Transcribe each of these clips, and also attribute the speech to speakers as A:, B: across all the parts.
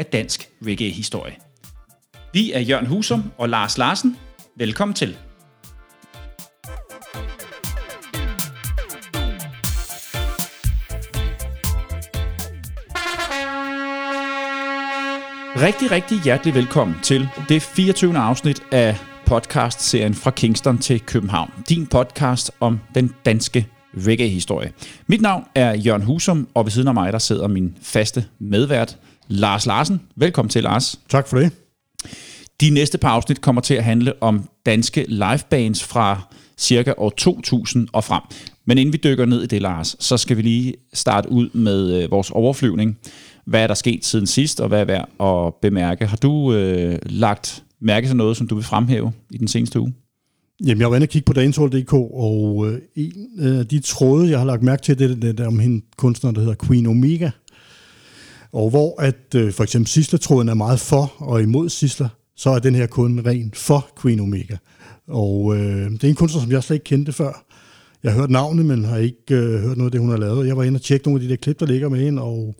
A: af dansk reggae-historie. Vi er Jørgen Husum og Lars Larsen. Velkommen til. Rigtig, rigtig hjertelig velkommen til det 24. afsnit af podcast-serien Fra Kingston til København. Din podcast om den danske reggae-historie. Mit navn er Jørgen Husum, og ved siden af mig der sidder min faste medvært, Lars Larsen. Velkommen til, Lars.
B: Tak for det.
A: De næste par afsnit kommer til at handle om danske livebands fra cirka år 2000 og frem. Men inden vi dykker ned i det, Lars, så skal vi lige starte ud med øh, vores overflyvning. Hvad er der sket siden sidst, og hvad er værd at bemærke? Har du øh, lagt mærke til noget, som du vil fremhæve i den seneste uge?
B: Jamen, jeg var inde og kigge på danshold.dk, og øh, en af de tråde, jeg har lagt mærke til, det er det der om hende kunstner, der hedder Queen Omega. Og hvor at øh, for eksempel Sisler-tråden er meget for og imod Sisler, så er den her kun ren for Queen Omega. Og øh, det er en kunstner, som jeg slet ikke kendte før. Jeg har hørt navnet, men har ikke øh, hørt noget af det, hun har lavet. Jeg var inde og tjekke nogle af de der klip, der ligger med hende, og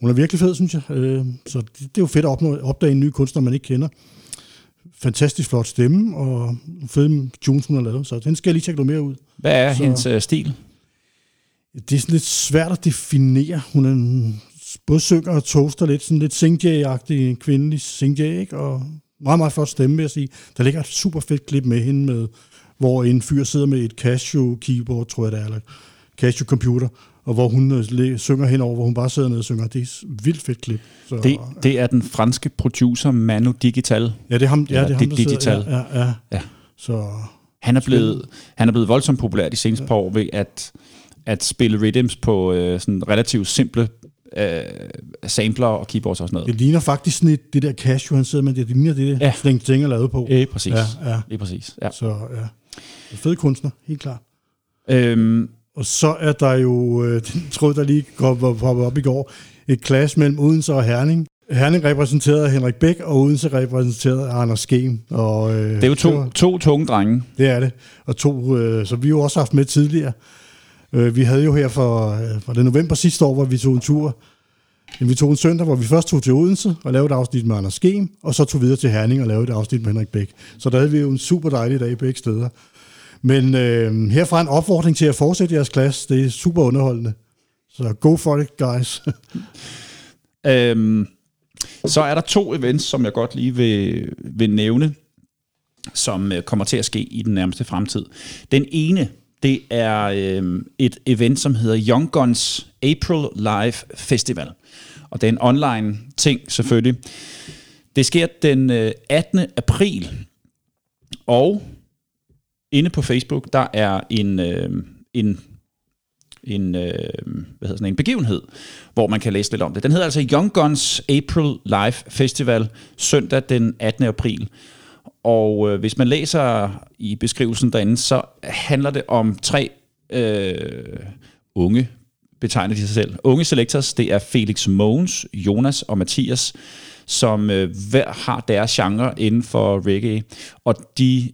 B: hun er virkelig fed, synes jeg. Øh, så det, det er jo fedt at opnå, opdage en ny kunstner, man ikke kender. Fantastisk flot stemme, og fede tunes, hun har lavet. Så den skal jeg lige tjekke noget mere ud.
A: Hvad er
B: Så-
A: hendes øh, stil?
B: Det er sådan lidt svært at definere. Hun er en, både synger og toaster lidt, sådan lidt sing-jay-agtig, en kvindelig sing ikke? Og meget, meget flot stemme, vil jeg sige. Der ligger et super fedt klip med hende, med, hvor en fyr sidder med et Casio-keyboard, tror jeg det er, eller Casio-computer, og hvor hun øh, synger henover, hvor hun bare sidder nede og synger. Det er et vildt fedt klip. Så,
A: Det, det er den franske producer Manu Digital.
B: ja, det er ham, ja, det er ham der
A: Digital.
B: sidder. Ja, ja, ja.
A: Ja.
B: Så
A: Han er blevet, han er blevet voldsomt populær de seneste par år ved at, at spille rhythms på øh, sådan relativt simple øh, sampler og keyboards og sådan noget.
B: det ligner faktisk sådan et, det der Casio, han sidder med. Det ligner det,
A: Ja.
B: ja. Flink Ting er lavet på.
A: Øh, præcis.
B: Ja, ja.
A: Lige præcis. Ja.
B: Så ja, en fed kunstner, helt klart.
A: Øhm,
B: Og så er der jo, øh, den tråd, der lige kom op i går, et clash mellem Odense og Herning. Herning repræsenteret af Henrik Bæk, og Odense repræsenteret af Anders Skem. Og, øh,
A: det er jo to,
B: var-
A: to tunge drenge.
B: det er det. Og to, øh, så vi har jo også haft med tidligere. Øh, vi havde jo her for, øh, for det november sidste år, hvor vi tog en tur. Vi tog en søndag, hvor vi først tog til Odense og lavede et afsnit med Anders Skem, og så tog videre til Herning og lavede et afsnit med Henrik Bæk. Så der havde vi jo en super dejlig dag begge steder. Men øh, herfra en opfordring til at fortsætte jeres klasse. Det er super underholdende. Så go for it, guys.
A: Øhm, så er der to events, som jeg godt lige vil, vil nævne, som øh, kommer til at ske i den nærmeste fremtid. Den ene, det er øh, et event, som hedder Young Guns April Live Festival. Og det er en online ting, selvfølgelig. Det sker den øh, 18. april, og inde på Facebook, der er en, øh, en en, øh, hvad hedder sådan, en begivenhed, hvor man kan læse lidt om det. Den hedder altså Young Guns April Live Festival, søndag den 18. april. Og øh, hvis man læser i beskrivelsen derinde, så handler det om tre øh, unge, betegner de sig selv, unge selectors. Det er Felix Mogens, Jonas og Mathias, som øh, hver har deres genre inden for reggae. Og de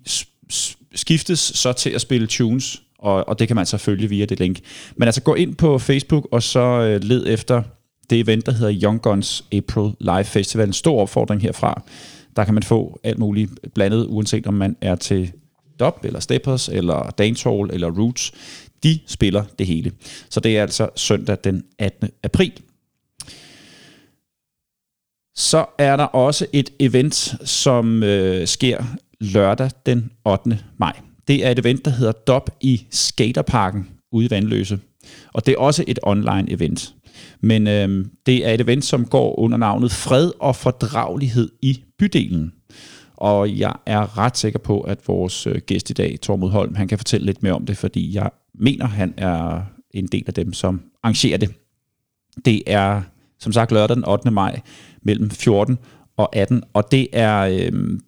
A: skiftes så til at spille tunes, og, og det kan man altså følge via det link. Men altså gå ind på Facebook, og så øh, led efter det event, der hedder Young Guns April Live Festival. En stor opfordring herfra. Der kan man få alt muligt blandet, uanset om man er til dub, eller steppers, eller dancehall, eller roots. De spiller det hele. Så det er altså søndag den 18. april. Så er der også et event, som øh, sker lørdag den 8. maj. Det er et event, der hedder DOP i Skaterparken ude i Vandløse. Og det er også et online event. Men øh, det er et event, som går under navnet Fred og Fordragelighed i bydelen. Og jeg er ret sikker på, at vores øh, gæst i dag, Tormod Holm, han kan fortælle lidt mere om det, fordi jeg mener, han er en del af dem, som arrangerer det. Det er som sagt lørdag den 8. maj mellem 14 og 18, og det er, øh,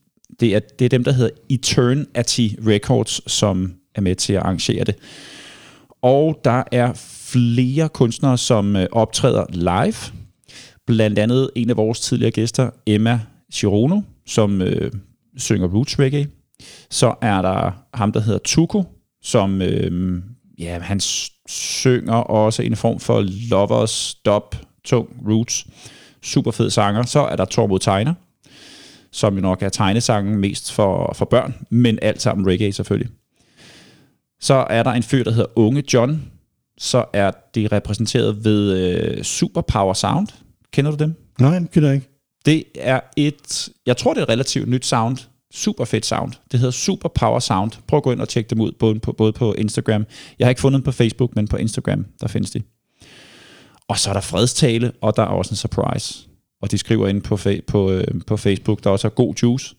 A: det er, det er dem, der hedder Eternity Records, som er med til at arrangere det. Og der er flere kunstnere, som øh, optræder live. Blandt andet en af vores tidligere gæster, Emma Chirono, som øh, synger roots reggae. Så er der ham, der hedder Tuko, som øh, ja, han synger også en form for lovers, dub, tung roots. Super fed sanger. Så er der Tormod Tegner, som jo nok er tegnesangen mest for, for børn, men alt sammen reggae selvfølgelig. Så er der en fyr, der hedder Unge John. Så er de repræsenteret ved øh, Superpower Sound. Kender du dem?
B: Nej, det kender jeg ikke.
A: Det er et, jeg tror det er et relativt nyt sound. Super fedt sound. Det hedder Super Power Sound. Prøv at gå ind og tjekke dem ud, både på, både på Instagram. Jeg har ikke fundet dem på Facebook, men på Instagram, der findes de. Og så er der fredstale, og der er også en surprise. Og de skriver ind på, fa- på, øh, på Facebook, der også er god juice.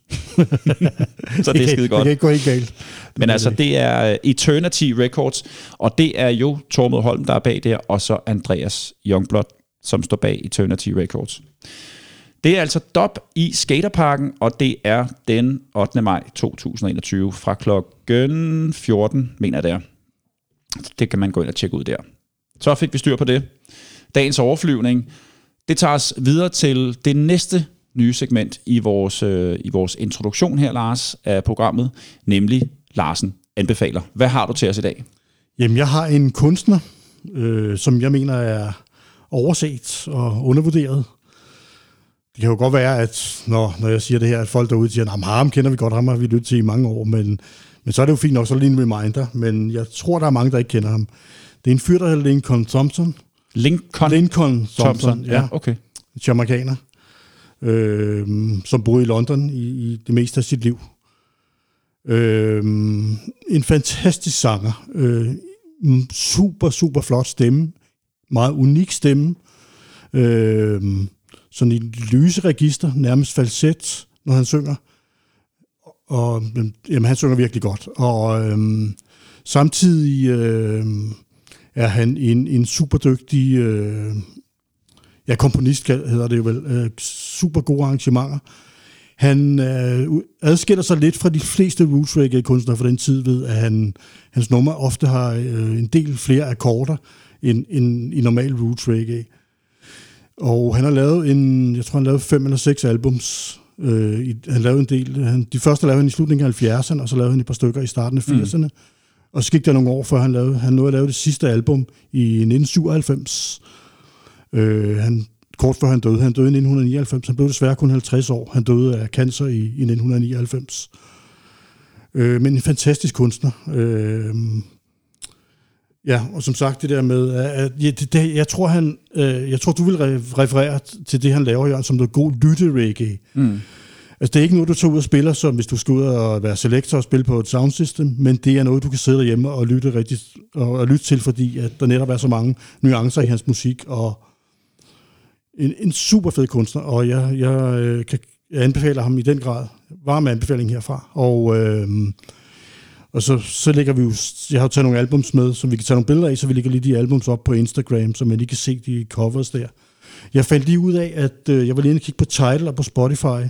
A: så det er skide godt.
B: Det kan ikke gå helt galt.
A: Men altså, det er Eternity Records, og det er jo Tormod Holm, der er bag der, og så Andreas Youngblood, som står bag Eternity Records. Det er altså DOP i Skaterparken, og det er den 8. maj 2021 fra klokken 14, mener jeg det er. Det kan man gå ind og tjekke ud der. Så fik vi styr på det. Dagens overflyvning, det tager os videre til det næste nye segment i vores, øh, i vores introduktion her, Lars, af programmet, nemlig Larsen anbefaler. Hvad har du til os i dag?
B: Jamen, jeg har en kunstner, øh, som jeg mener er overset og undervurderet. Det kan jo godt være, at når, når jeg siger det her, at folk derude siger, at ham kender vi godt, ham har vi lyttet til i mange år, men, men så er det jo fint nok, så lige en reminder, men jeg tror, der er mange, der ikke kender ham. Det er en fyr, der hedder Lincoln Thompson.
A: Lincoln,
B: Lincoln Thompson,
A: Thompson, ja,
B: ja.
A: okay.
B: Jamaikaner, øh, som boede i London i, i det meste af sit liv. Øh, en fantastisk sanger. Øh, super, super flot stemme. Meget unik stemme. Øh, sådan i lyse register, nærmest falset, når han synger. Og jamen, han synger virkelig godt. Og øhm, samtidig øh, er han en, en super dygtig øh, ja, komponist hedder det jo vel, øh, super gode arrangementer. Han øh, adskiller sig lidt fra de fleste roots reggae kunstnere fra den tid ved, at han, hans nummer ofte har øh, en del flere akkorder end, end i normal roots reggae. Og han har lavet en, jeg tror han lavede fem eller seks albums. Øh, i, han lavede en del, han, de første lavede han i slutningen af 70'erne, og så lavede han et par stykker i starten af 80'erne. Mm. Og så gik der nogle år, før han lavede, han nåede at lave det sidste album i 1997. Øh, han, kort før han døde. Han døde i 1999. Han blev desværre kun 50 år. Han døde af cancer i, i 1999. Øh, men en fantastisk kunstner. Øh, ja, og som sagt det der med, at ja, det, det, jeg tror han, øh, jeg tror du vil referere til det han laver, Jørgen, som noget god lytte reggae. Mm. Altså, det er ikke noget, du tager ud og spiller, som hvis du skal ud og være selektor og spille på et soundsystem, men det er noget, du kan sidde derhjemme og lytte, rigtig, og, og lytte til, fordi at der netop er så mange nuancer i hans musik, og en, en super fed kunstner, og jeg, jeg, øh, kan, jeg anbefaler ham i den grad. Varm anbefaling herfra. Og, øh, og så, så lægger vi jo, jeg har jo taget nogle albums med, som vi kan tage nogle billeder af, så vi lægger lige de albums op på Instagram, så man lige kan se de covers der. Jeg fandt lige ud af, at øh, jeg var lige inde og kigge på Tidal og på Spotify,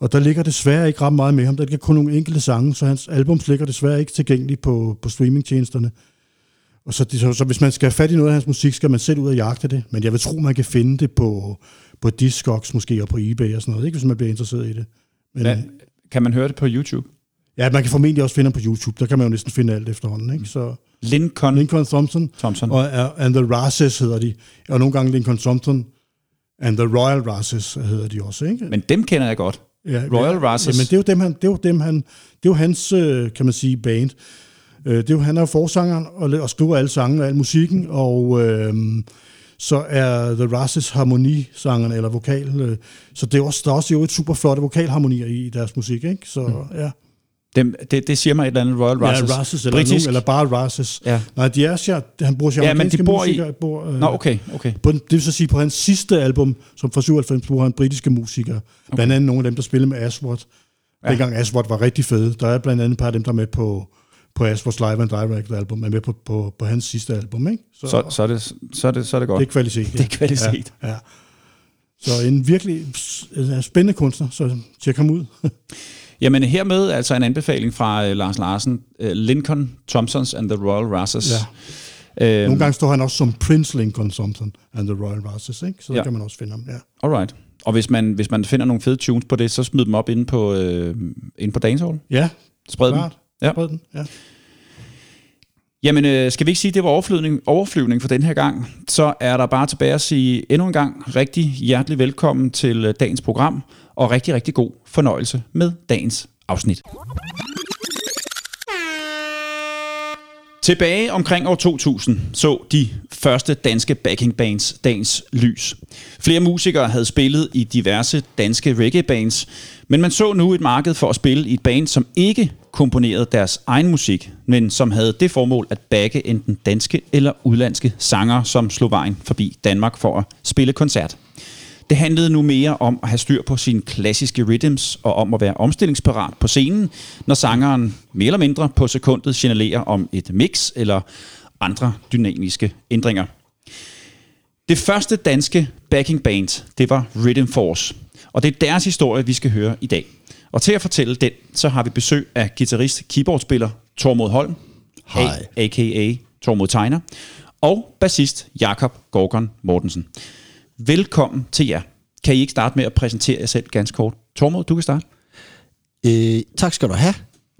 B: og der ligger desværre ikke ret meget med ham. Der ligger kun nogle enkelte sange, så hans albums ligger desværre ikke tilgængeligt på, på streamingtjenesterne. Og så, så, så hvis man skal have fat i noget af hans musik, skal man selv ud og jagte det. Men jeg vil tro, man kan finde det på, på Discogs måske, og på eBay og sådan noget, ikke, hvis man bliver interesseret i det. Men,
A: Hvad, kan man høre det på YouTube?
B: Ja, man kan formentlig også finde det på YouTube. Der kan man jo næsten finde alt efterhånden. Ikke? Så
A: Lincoln,
B: Lincoln Thompson,
A: Thompson.
B: og and the Races hedder de. Og nogle gange Lincoln Thompson and the Royal Races hedder de også. Ikke?
A: Men dem kender jeg godt.
B: Ja,
A: Royal Races.
B: Jamen, det er jo dem, han, det er jo dem, han, det er jo hans, øh, kan man sige, band. Øh, det er jo, han er jo forsangeren og, og skriver alle sange og al musikken, og øh, så er The Rasses harmonisangerne, eller vokal, øh, så det er også, der er også jo et super flotte vokalharmonier i deres musik, ikke? Så mm. ja.
A: Dem, det, det siger mig et eller andet Royal Rasses.
B: Ja, Rasses, eller,
A: Britisk.
B: nogen, eller bare Rasses.
A: Ja.
B: Nej, de er, ja, han bruger
A: Ja, men de bor i-
B: musikere. Bor, øh,
A: Nå, okay, okay.
B: på, det vil så sige, på hans sidste album, som fra 97, bruger han britiske musikere. Okay. Blandt andet nogle af dem, der spillede med Aswad. Ja. Dengang Aswad var rigtig fede. Der er blandt andet et par af dem, der er med på, på Aswads Live and Direct album, er med på, på, på hans sidste album. Ikke?
A: Så, så, er det, så, er det, så er det godt.
B: det er kvalitet. Ja.
A: Det er kvalitet.
B: Ja, ja. Så en virkelig spændende kunstner, så tjek ham ud.
A: Jamen hermed altså en anbefaling fra uh, Lars Larsen. Uh, Lincoln Thompsons and the Royal Rasses.
B: Ja.
A: Øhm,
B: Nogle gange står han også som Prince Lincoln Thompson and the Royal Rasses, ikke? så der
A: Ja.
B: kan man også finde ham. Ja.
A: Alright. Og hvis man, hvis man finder nogle fede tunes på det, så smid dem op inde på, øh, inde på Dancehall.
B: Ja,
A: Spred dem.
B: klart.
A: Ja.
B: Spred den. Ja.
A: Jamen, øh, skal vi ikke sige, at det var overflyvning, overflyvning for den her gang? Så er der bare tilbage at sige endnu en gang rigtig hjertelig velkommen til øh, dagens program, og rigtig, rigtig god fornøjelse med dagens afsnit. Tilbage omkring år 2000 så de første danske backing bands dagens lys. Flere musikere havde spillet i diverse danske reggae bands, men man så nu et marked for at spille i et band, som ikke komponerede deres egen musik, men som havde det formål at backe enten danske eller udlandske sanger, som slog vejen forbi Danmark for at spille koncert. Det handlede nu mere om at have styr på sine klassiske rhythms og om at være omstillingsparat på scenen, når sangeren mere eller mindre på sekundet signalerer om et mix eller andre dynamiske ændringer. Det første danske backing band, det var Rhythm Force, og det er deres historie, vi skal høre i dag. Og til at fortælle den, så har vi besøg af guitarist keyboardspiller Tormod Holm,
C: Hej.
A: A.k.a. Tormod Tegner, og bassist Jakob Gorgon Mortensen. Velkommen til jer. Kan I ikke starte med at præsentere jer selv ganske kort? Tormod, du kan starte.
C: Øh, tak skal du have.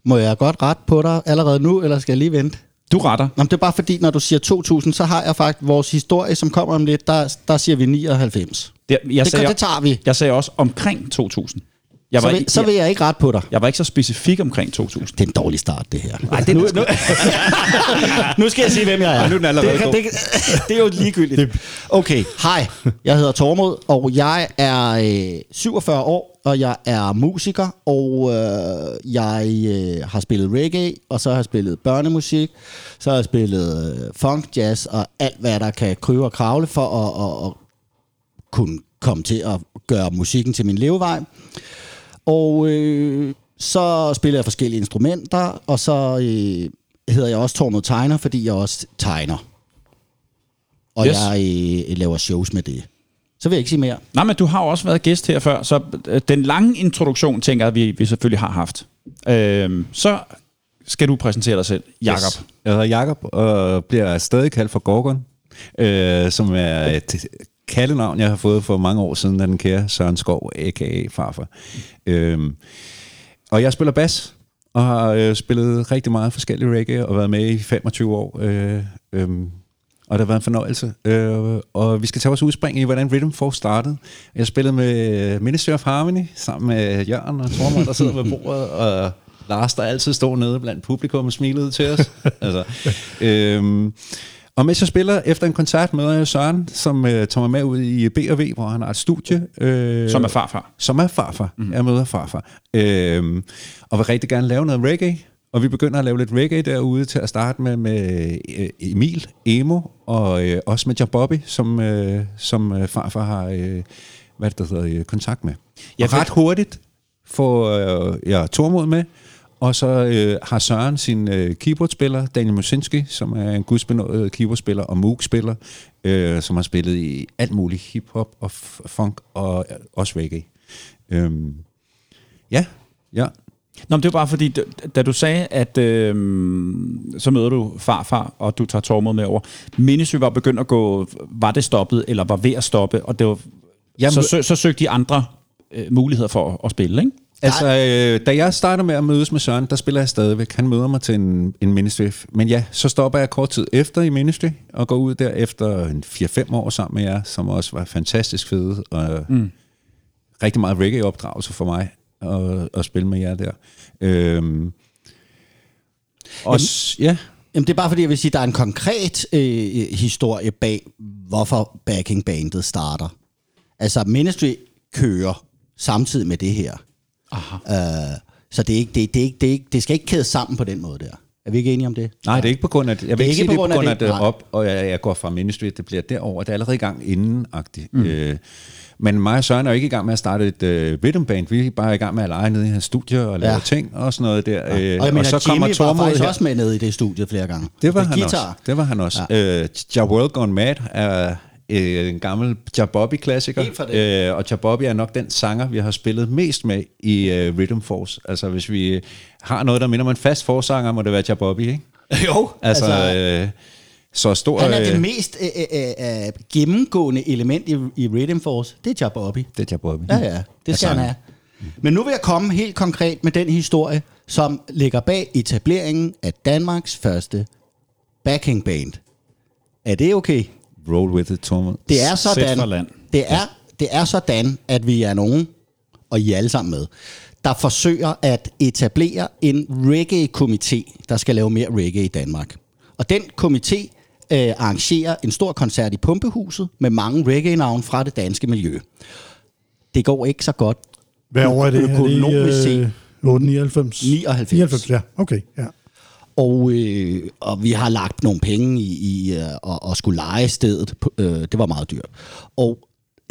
C: Må jeg godt rette på dig allerede nu, eller skal jeg lige vente?
A: Du retter.
C: Nå, det er bare fordi, når du siger 2000, så har jeg faktisk vores historie, som kommer om lidt, der, der siger vi 99.
A: Det, jeg,
C: Det,
A: sagde,
C: det tager vi.
A: jeg sagde også omkring 2000. Jeg
C: Så
A: var,
C: vil, så vil jeg ikke rette på dig.
A: jeg var ikke så specifik omkring 2000.
C: Det er en dårlig start, det her.
A: Nej, det, nu, nu,
C: nu skal jeg sige, hvem jeg er.
A: Ej, nu er den allerede
C: det,
A: god.
C: det, det er jo ligegyldigt. Okay, hej. Jeg hedder Tormod, og jeg er øh, 47 år, og jeg er musiker, og øh, jeg øh, har spillet reggae, og så har jeg spillet børnemusik, så har jeg spillet øh, funk, jazz og alt, hvad der kan kryve og kravle for at, at, at kunne komme til at gøre musikken til min levevej. Og øh, så spiller jeg forskellige instrumenter, og så øh, hedder jeg også Tormod Tegner, fordi jeg også tegner. Og
A: Yes.
C: jeg øh, laver shows med det. Så vil jeg ikke sige mere.
A: Nej, men du har jo også været gæst her før, så øh, den lange introduktion, tænker jeg, vi, vi selvfølgelig har haft. Øhm, så skal du præsentere dig selv, Jakob.
D: Yes. Jeg hedder Jakob og bliver stadig kaldt for Gorgon, øh, som er et kaldenavn, jeg har fået for mange år siden af den kære Søren Skov, a.k.a. farfar. Øhm, og jeg spiller bas, og har øh, spillet rigtig meget forskellige reggae, og været med i 25 år. Øh, øh, og det har været en fornøjelse. Øh, og vi skal tage vores udspring i, hvordan Rhythm Force startede. Jeg spillede med Ministry of Harmony, sammen med Jørgen og Tormund, der sidder ved bordet, og Lars, der altid står nede blandt publikum og smilede til os. altså, øh, og mens jeg spiller efter en koncert, møder jeg Søren, som øh, tager mig med ud i B&V, hvor han har et studie. Øh,
A: Som er farfar.
D: som er farfar. Mm. Jeg møder farfar. Øhm, og vil rigtig gerne lave noget reggae. Og vi begynder at lave lidt reggae derude til at starte med med øh, Emil, Emo, og øh, også med Job Bobby, som, øh, som øh, farfar har øh, hvad det hedder, øh, kontakt med.
A: Ja,
D: Ja,
A: for-
D: og ret hurtigt får øh, jeg Tormod med, og så øh, har Søren sin øh, keyboardspiller, Daniel Musinski, som er en gudsbenået keyboardspiller og Moog-spiller, øh, som har spillet i alt muligt hip-hop og funk og øh, også reggae. Øhm, ja, ja.
A: Nå, men det var bare fordi, da- du sagde, at øh, så møder du farfar, og du tager Tormod med over. Ministry var begyndt at gå, var det stoppet, eller var ved at stoppe, og det var,
D: Jamen-
A: så, sø, så søgte de andre øh, muligheder for at, at spille, ikke?
D: Altså, øh, da jeg starter med at mødes med Søren, der spiller jeg stadigvæk. Han møder mig til en, en ministry. Men ja, så stopper jeg kort tid efter i ministry, og går ud der efter en 4-5 år sammen med jer, som også var fantastisk fede, og mm. rigtig meget reggae-opdragelse for mig at, at spille med jer der. Øhm, og ja,
C: Jamen, det er bare fordi, jeg vil sige, at der er en konkret øh, historie bag, hvorfor backing bandet starter. Altså, Ministry kører samtidig med det her. Aha. Øh, så det, er ikke, det, det, er ikke, det, er ikke, det skal ikke kædes sammen på den måde der. Er vi ikke enige om det?
D: Nej, det er ikke på grund af det. Jeg vil
C: Det er
D: ikke sige,
C: på
D: det er på
C: grund af
D: af
C: det, nej.
D: op, og jeg, jeg går fra Ministry, det bliver derover. Det er allerede i gang inden-agtigt. Mm. Øh, men mig og Søren er jo ikke i gang med at starte et øh, rhythm band. Vi er bare i gang med at lege nede i hans studie og lave
C: Ja.
D: ting og sådan noget der. Ja. Øh,
C: Og jeg mener,
D: så kommer
C: Jimmy var
D: Tormod
C: faktisk
D: her.
C: også med nede i det studie flere gange.
D: Det var
C: Med
D: han
C: guitar.
D: også. Det var han også. Ja. Øh, Ja World Gone Mad er øh, en gammel
C: det.
D: Øh, og Jabobby er nok den sanger, vi har spillet mest med i øh, Rhythm Force. Altså hvis vi har noget, der minder om en fast forsanger, må det være Jabobby, ikke?
C: Jo,
D: Altså,
C: altså,
D: øh, så stor...
C: han er
D: øh,
C: det mest øh, øh, øh, gennemgående element i, i Rhythm Force. Det er Job Bobby.
D: Det er Jabobby.
C: Ja, ja, det skal han have. Men nu vil jeg komme helt konkret med den historie, som ligger bag etableringen af Danmarks første backing band. Er det okay?
D: Roll with it, Tormod.
C: Det er sådan,
A: land.
C: det er, det er sådan, at vi er nogen, og I er alle sammen med, der forsøger at etablere en reggae-komité, der skal lave mere reggae i Danmark. Og den komité øh, arrangerer en stor koncert i Pumpehuset med mange reggae-navne fra det danske miljø. Det går ikke så godt.
B: Hvad år er det?
C: Økonomisk
B: er det,
C: set.
B: øh, 8, 99?
C: 99.
B: 99, ja. Okay, ja.
C: Og, øh, og vi har lagt nogle penge i, i øh, at, at skulle lege stedet. Øh, det var meget dyrt. Og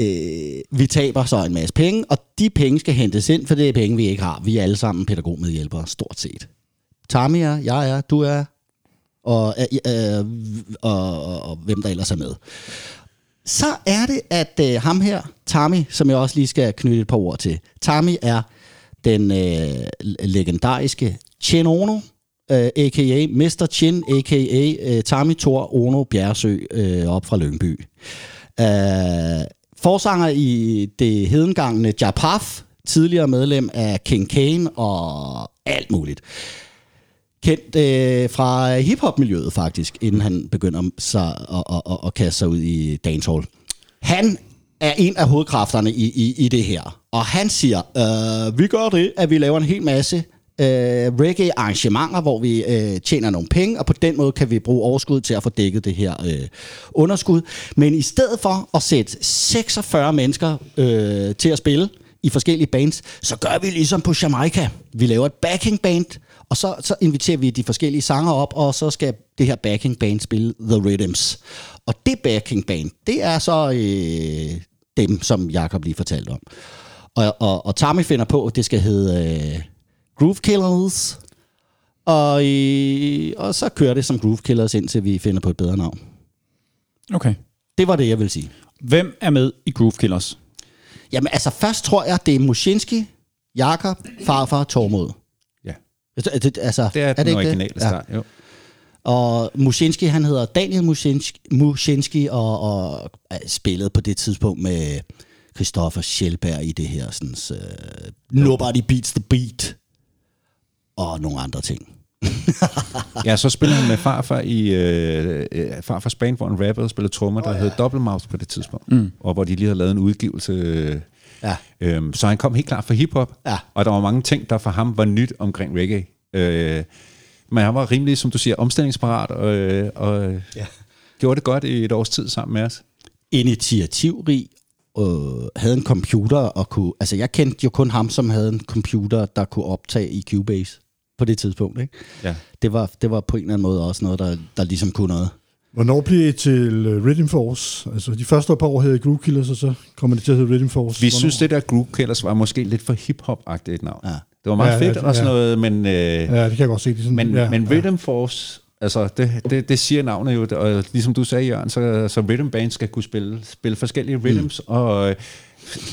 C: øh, vi taber så en masse penge, og de penge skal hentes ind, for det er penge, vi ikke har. Vi er alle sammen pædagogmedhjælpere, stort set. Tami er, jeg er, du er, og, øh, øh, og, og, og hvem der ellers er med. Så er det, at øh, ham her, Tami, som jeg også lige skal knytte et par ord til. Tami er den øh, legendariske Chen Ono, øh, a.k.a. Mr. Chin, a.k.a. Øh, Tami Thor Ono Bjerresø øh, op fra Lyngby. Øh, forsanger i det hedengangne Japaf, tidligere medlem af King Kane og alt muligt. Kendt øh, fra hiphop-miljøet faktisk, inden han begynder sig at, at, at, at kaste sig ud i dancehall. Han er en af hovedkræfterne i, i, i det her. Og han siger, øh, vi gør det, at vi laver en hel masse øh, reggae-arrangementer, hvor vi øh, tjener nogle penge, og på den måde kan vi bruge overskud til at få dækket det her øh, underskud. Men i stedet for at sætte 46 mennesker øh, til at spille i forskellige bands, så gør vi ligesom på Jamaica. Vi laver et backing band, og så, så inviterer vi de forskellige sanger op, og så skal det her backing band spille The Rhythms. Og det backing band, det er så øh, dem, som Jakob lige fortalte om. Og, og, og Tommy finder på, at det skal hedde øh, Groove Killers. Og, øh, og så kører det som Groove Killers, indtil vi finder på et bedre navn.
A: Okay.
C: Det var det, jeg vil sige.
A: Hvem er med i Groove Killers?
C: Jamen altså, først tror jeg, det er Mushinski, Jakob, farfar, Tormod.
D: Ja.
C: Altså, det, altså,
D: Det er, den
C: ikke
D: originale
C: Ja.
D: start, jo.
C: Og Mushinski, han hedder Daniel Mushinski, Mushinski og, og er spillet på det tidspunkt med Christoffer Schellberg i det her sådan, uh, Nobody Beats the Beat og nogle andre ting.
D: Ja, så spillede han med farfar i øh, øh, farfars band, hvor en rapper spillede trommer, der oh, ja. hed Double Mouth på det tidspunkt. Mm. Og hvor de lige havde lavet en udgivelse. Øh,
C: Ja.
D: Øhm, så han kom helt klart fra hiphop,
C: Ja.
D: og der var mange ting, der for ham var nyt omkring reggae. Øh, men han var rimelig, som du siger, omstillingsparat, og, øh, og ja. gjorde det godt i et års tid sammen med os.
C: Initiativrig, øh, havde en computer og kunne... Altså, jeg kendte jo kun ham, som havde en computer, der kunne optage i Cubase på det tidspunkt. Ikke?
D: Ja.
C: Det, var, det var på en eller anden måde også noget, der, der ligesom kunne noget.
B: Hvornår blev det til uh, Rhythm Force? Altså, de første par år hed Groove Killers, og så kommer det til at hedde Rhythm Force.
D: Vi
B: Hvornår?
D: synes, det der Groove Killers var måske lidt for hip-hop-agtigt et navn.
C: Ja.
D: Det var meget
B: Ja,
D: ja,
B: ja,
D: fedt og sådan
B: ja.
D: noget, men... Øh,
B: Ja, det kan jeg godt se. Det sådan,
D: Men,
B: ja,
D: ja, men
B: ja.
D: Rhythm Force, altså det, det, det siger navnet jo, og ligesom du sagde, Jørgen, så, så Rhythm Band skal kunne spille, spille forskellige rhythms, mm. og øh,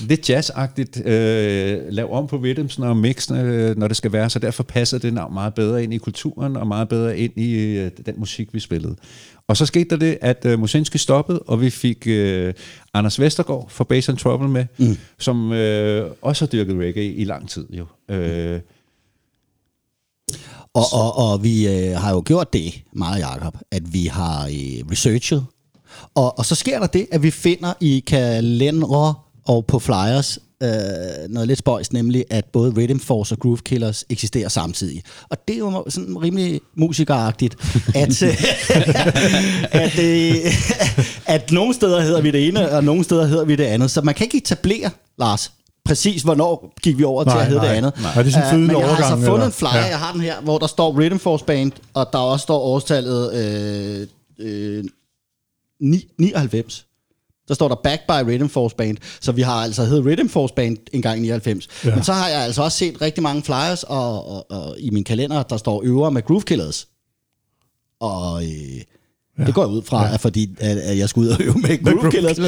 D: lidt jazzagtigt øh, lave om på rhythmsene og mixene, øh, når det skal være, så derfor passer det navn meget bedre ind i kulturen, og meget bedre ind i øh, den musik, vi spillede. Og så skete der det, at øh, Musinski stoppede, og vi fik øh, Anders Vestergaard fra Bass and Trouble med, mm. som øh, også har dyrket reggae i lang tid jo. Øh,
C: Og, og, og vi øh, har jo gjort det meget, Jacob, at vi har øh, researchet. Og, og så sker der det, at vi finder i kalendere og på flyers øh, noget lidt spøjs, nemlig at både Rhythm Force og Groove Killers eksisterer samtidig. Og det er jo sådan rimelig musikeragtigt, at, at, øh, at nogle steder hedder vi det ene, og nogle steder hedder vi det andet. Så man kan ikke etablere, Lars, præcis hvornår gik vi over til
B: Nej,
C: at hedde
B: nej.
C: det andet.
B: Nej. Er det sådan en flydende
C: Men jeg har altså fundet
B: eller?
C: en flyer,
B: Ja.
C: jeg har den her, hvor der står Rhythm Force Band, og der også står årstallet øh, øh, ni- 99. Der står der Back by Rhythm Force Band, så vi har altså heddet Rhythm Force Band en gang i 99. Ja.
B: Ja.
C: Men så har jeg altså også set rigtig mange flyers, og, og, og i min kalender, der står øver med Groove Killers. Og øh, ja. det går jeg ud fra, ja. at fordi at, at jeg skal ud og øve med Groove
B: Groove
C: Killers.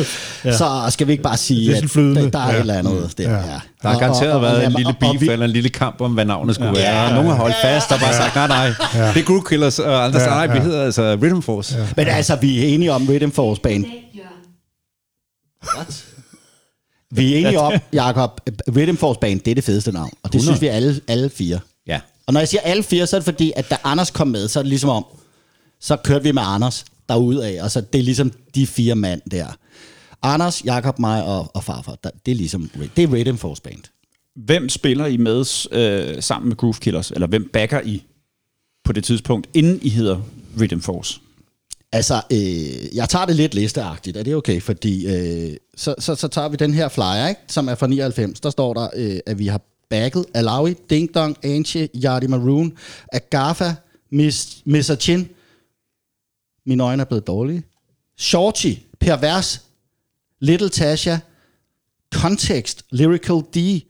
C: Ja. Så skal vi ikke bare sige,
B: Det er
C: at der, der er
B: Ja.
C: et eller andet der.
B: Ja.
C: Ja.
D: Der har garanteret
C: og- og-
D: været
C: og-
D: en lille
C: og- og
D: beef
C: vi-
D: eller en lille kamp om, hvad navnet skulle
C: Ja.
D: være. Og nogen har holdt fast og bare sagt, nej, nej, det er Groove Killers, og andre sagde, nej, vi hedder altså Rhythm Force.
C: Men altså, vi er enige om Rhythm Force Band. Vi er enige om, Jacob, Rhythm Force Band, det er det fedeste navn. Og det
D: 100.
C: synes vi alle, alle fire.
D: Ja.
C: Og når jeg siger alle fire, så er det fordi, at da Anders kom med, så er det ligesom om, så kørte vi med Anders derudad, og så det er ligesom de fire mand der. Anders, Jakob, mig og, og farfar, der, det er ligesom, det er Rhythm Force Band.
A: Hvem spiller I med øh, sammen med Groove Killers? Eller hvem backer I på det tidspunkt, inden I hedder Rhythm Force?
C: Altså, øh, jeg tager det lidt listeagtigt, er det okay? Fordi øh, så, så, så tager vi den her flyer, ikke? som er fra 99. Der står der, øh, at vi har backet Alawi, Ding Dong, Anche, Yardi Maroon, Agafa, Miss, Mr. Chin. Mine øjne er blevet dårlige. Shorty, Pervers, Little Tasha, Context, Lyrical D,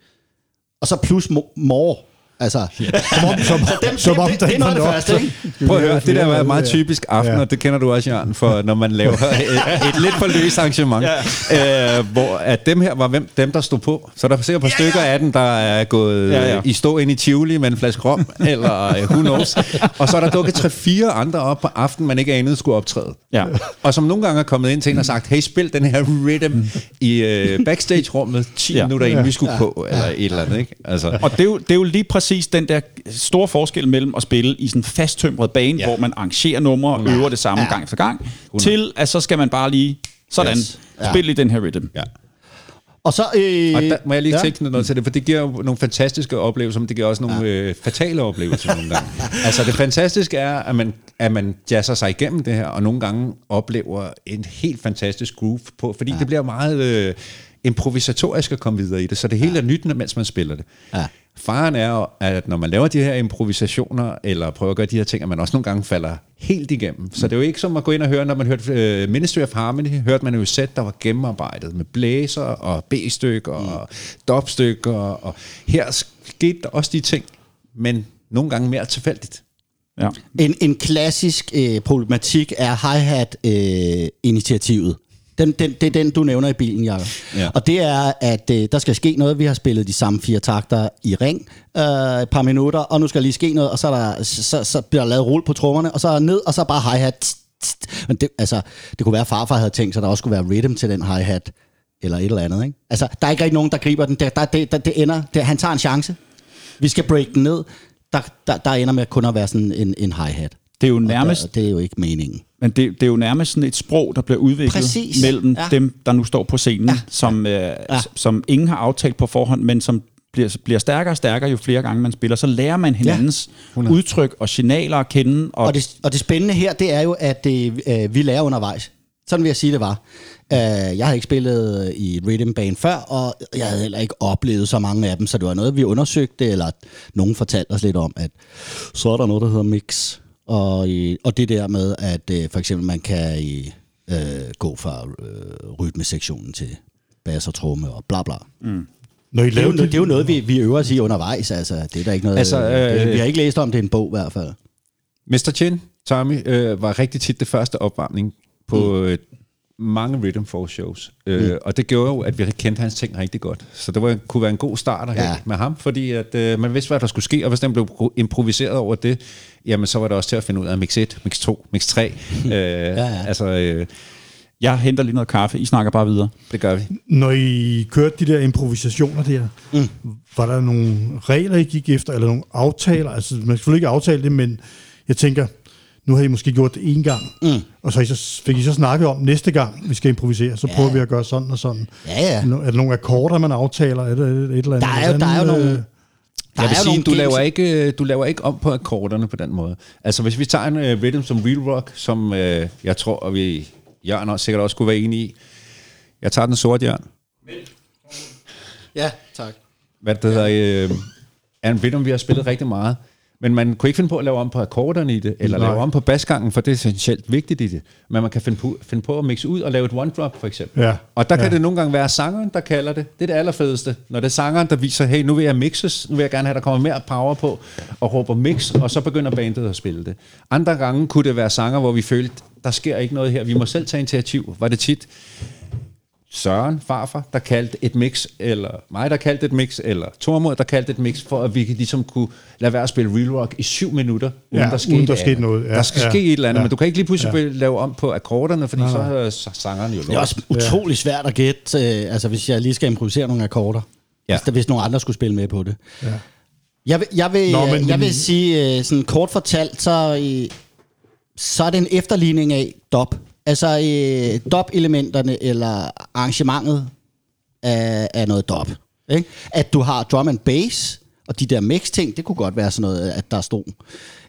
C: og så plus mo- More. Altså,
B: Som om, som,
C: dem,
B: som om
C: det, det, det er noget det første, ikke?
D: Prøv at høre, det der var meget
B: Ja.
D: typisk aften,
B: Ja.
D: og det kender du også, Jørgen, for når man laver et, et lidt for løst arrangement, ja. øh, hvor at dem her var hvem, dem, der stod på. Så der er sikkert et par stykker af dem, der er gået
A: Ja,
D: ja,
A: ja.
D: ja. i stå ind i Tivoli med en flaske rom, eller uh, who knows. Og så er der dukket tre-fire andre op på aftenen, man ikke anede skulle optræde.
A: Ja.
D: Og som nogle gange er kommet ind til en og sagt, hey, spil den her rhythm i øh, backstage-rummet 10
A: Ja.
D: ja. minutter inden vi skulle på, eller et eller andet, ikke? Altså,
A: Og det er, jo, det er jo lige præcis den der store forskel mellem at spille i sådan en fasttømret bane, ja. hvor man arrangerer numre og øver det samme ja. gang for gang, til at så skal man bare lige sådan
D: Yes.
A: yes. spille i den her rhythm.
D: ja.
C: Og så... Øh,
D: Og der må jeg lige
C: ja.
D: ja. tænke noget til det, for det giver jo nogle fantastiske oplevelser, men det giver også nogle ja. øh, fatale oplevelser nogle gange. altså det fantastiske er, at man, at man jazzer sig igennem det her, og nogle gange oplever en helt fantastisk groove på, fordi ja. det bliver meget øh, improvisatorisk at komme videre i det, så det hele ja. er nyt, mens man spiller det.
C: Ja.
D: Faren er, at når man laver de her improvisationer, eller prøver at gøre de her ting, at man også nogle gange falder helt igennem. Så det er jo ikke som at gå ind og høre, når man hørte uh, Ministry of Harmony, hørte man jo et sæt, der var gennemarbejdet med blæser og B-stykker og dubstykker, og her skete der også de ting, men nogle gange mere tilfældigt.
A: Ja.
C: En, en klassisk øh, problematik er hi-hat-initiativet. Den, den, det er den, du nævner i bilen, Jacob.
D: Ja.
C: Og det er, at øh, der skal ske noget. Vi har spillet de samme fire takter i ring øh, et par minutter, og nu skal lige ske noget, og så, er der, så, så bliver der lavet rull på trommerne, og så er ned, og så bare hi-hat. Men det, altså, det kunne være, at farfar havde tænkt sig, at der også skulle være rhythm til den hi-hat, eller et eller andet. Ikke? Altså, der er ikke rigtig nogen, der griber den. Der, der, det, der, det ender, der, han tager en chance. Vi skal break den ned. Der, der, der ender med kun at være sådan en, en hi-hat.
A: Det er jo
C: Og
A: nærmest,
C: Der, det er jo ikke meningen.
A: Men det, det er jo nærmest sådan et sprog, der bliver udviklet
C: Præcis.
A: mellem
C: Ja.
A: dem, der nu står på scenen, ja. Som, øh, ja. som ingen har aftalt på forhånd, men som bliver, bliver stærkere og stærkere, jo flere gange man spiller. Så lærer man hinandens ja. udtryk og signaler at kende. Og,
C: Og det, og det spændende her, det er jo, at øh, øh, vi lærer undervejs. Sådan vil jeg sige, det var. Øh, jeg havde ikke spillet i rhythm band før, og jeg havde heller ikke oplevet så mange af dem, så det var noget, vi undersøgte, eller nogen fortalte os lidt om, at så er der noget, der hedder mix. Og, øh, og det der med, at øh, for eksempel man kan øh, gå fra øh, rytmesektionen til bass og tromme og bla bla.
B: Når I
C: Det er, jo,
B: lavede
C: det er jo noget, vi, vi øver os i undervejs. Altså, det er der ikke noget,
D: Altså, øh,
C: øh, vi har ikke læst om det i en bog i hvert fald.
D: Mr. Chin, Tommy, øh, var rigtig tit det første opvarmning på mm. Øh, mange Rhythm Force shows. Øh,
C: Mm.
D: Og det gjorde jo, at vi kendte hans ting rigtig godt. Så det var, kunne være en god start
C: Ja.
D: med ham, fordi at, øh, man vidste, hvad der skulle ske, og hvis den blev pro- improviseret over det, jamen så var det også til at finde ud af mix 1, mix 2, mix 3. øh, ja,
C: ja.
D: Altså, øh,
A: jeg henter lige noget kaffe, I snakker bare videre.
D: det gør vi.
B: Når I kørte de der improvisationer der, mm. var der nogle regler, I gik efter, eller nogle aftaler? Altså, man selvfølgelig ikke aftale det, men jeg tænker, nu har I måske gjort det en gang, mm. og så, I så fik I så snakket om, næste gang vi skal improvisere, så prøver vi at gøre sådan og sådan.
C: Ja, ja.
B: Er der nogle akkorder, man aftaler? Er det et, et eller andet?
C: Der er jo, der er jo nogle...
B: øh,
C: Der
D: jeg vil
C: er
D: sige, du laver, ikke, øh, du laver ikke om på akkorderne på den måde. Altså, hvis vi tager en uh, rhythm som Real Rock, som uh, jeg tror, at vi Jørgen også, sikkert også kunne være enige i. Jeg tager den sorte Jørgen.
C: Ja, tak.
D: Hvad det hedder, øh, er en rhythm, vi har spillet rigtig meget. Men man kunne ikke finde på at lave om på akkorderne i det, eller
B: Nej.
D: lave om på basgangen, for det er essentielt vigtigt i det. Men man kan finde på, finde på at mixe ud og lave et one-drop, for eksempel.
B: Ja.
D: Og der kan
B: Ja.
D: det nogle gange være sangeren, der kalder det. Det er det allerfedeste. Når det er sangeren, der viser, hey, nu vil jeg mixes, nu vil jeg gerne have, at der kommer mere power på, og råber mix, og så begynder bandet at spille det. Andre gange kunne det være sanger, hvor vi følte, der sker ikke noget her, vi må selv tage initiativ. Var det tit Søren, farfar, der kaldte et mix, eller mig, der kaldte et mix, eller Tormod, der kaldte et mix, for at vi ligesom kunne lade være at spille real rock i syv minutter, uden
B: Ja,
D: der skete,
B: uden der skete noget. Ja,
D: der skal
B: ja,
D: ske et eller andet,
B: ja.
D: men du kan ikke lige pludselig ja. lave om på akkorderne, fordi så er så sangeren jo
C: Det er også utrolig svært at gætte, øh, altså hvis jeg lige skal improvisere nogle akkorder.
D: Ja.
C: Hvis, der, hvis nogle andre skulle spille med på det. Ja. Jeg vil, jeg vil,
B: Nå, men,
C: jeg vil sige, øh, sådan kort fortalt, så, øh, så er det en efterligning af dop. Altså øh, dop-elementerne eller arrangementet af, af noget dop. Ikke? At du har drum and bass, og de der mix-ting, det kunne godt være sådan noget, at der stod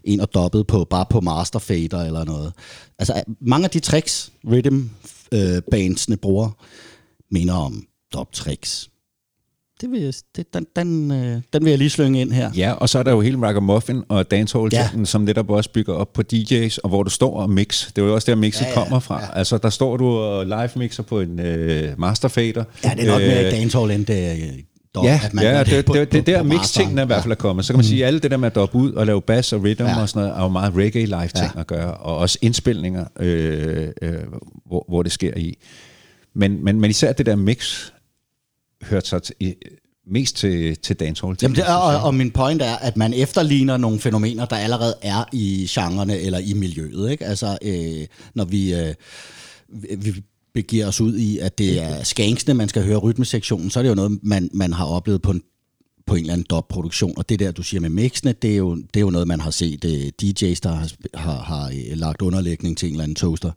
C: en og dobbede på, bare på master fader eller noget. Altså øh, mange af de tricks, rhythm øh, bandsene bruger, minder om dop-tricks. Det vil jeg, det, den, den, øh, den vil jeg lige slynge ind her.
D: Ja, og så er der jo hele Ragamuffin og dancehall ja. Som netop også bygger op på DJ's, og hvor du står og mix. Det er jo også der, mixet ja,
C: Ja,
D: kommer fra. Ja. Altså, der står du og live mixer på en øh, master fader.
C: Ja, det er nok mere
D: Øh,
C: dancehall end det er dop.
D: Ja,
C: at man
D: ja det,
C: på-
D: det, det, det der mix-tingene i hvert fald er kommet. Så kan man sige, at alle det der med at doppe ud og lave bass og rhythm
C: Ja.
D: og sådan noget, er jo meget reggae-live-ting
C: Ja.
D: at gøre, og også indspilninger, øh, øh, hvor, hvor det sker i. Men, men, men især det der mix hørte sig til, mest til, til dancehall.
C: Jamen det er, og, og min point er, at man efterligner nogle fænomener, der allerede er i genrerne eller i miljøet. Ikke? Altså, øh, når vi, øh, vi- begiver os ud i, at det er skanksene, man skal høre rytmesektionen, så er det jo noget, man, man har oplevet på en på en eller anden dop-produktion, og det der, du siger med mixene, det er jo, det er jo noget, man har set øh, DJ's, der har, har, har øh, lagt underlægning til en eller anden toaster,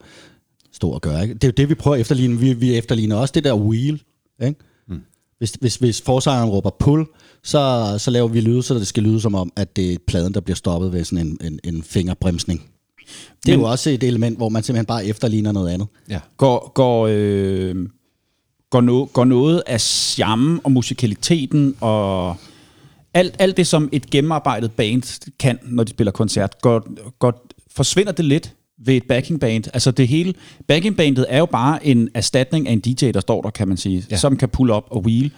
C: stå og gøre. Ikke? Det er jo det, vi prøver at efterligne. Vi, vi efterligner også det der wheel. Ikke? Hvis, hvis, hvis forsangeren råber pull, så, så laver vi lyde, så det skal lyde som om, at det er pladen, der bliver stoppet ved sådan en, en, en fingerbremsning. Det er
A: Men-
C: jo også et element, hvor man simpelthen bare efterligner noget andet.
D: Ja.
A: Går, går, øh, går, no, går noget af charmen og musikaliteten og alt, alt det, som et gennemarbejdet band kan, når de spiller koncert, går, går, forsvinder det lidt ved et backing band. Altså det hele, backing bandet er jo bare en erstatning af en DJ, der står der, kan man sige, ja. Som kan pull op og wheel.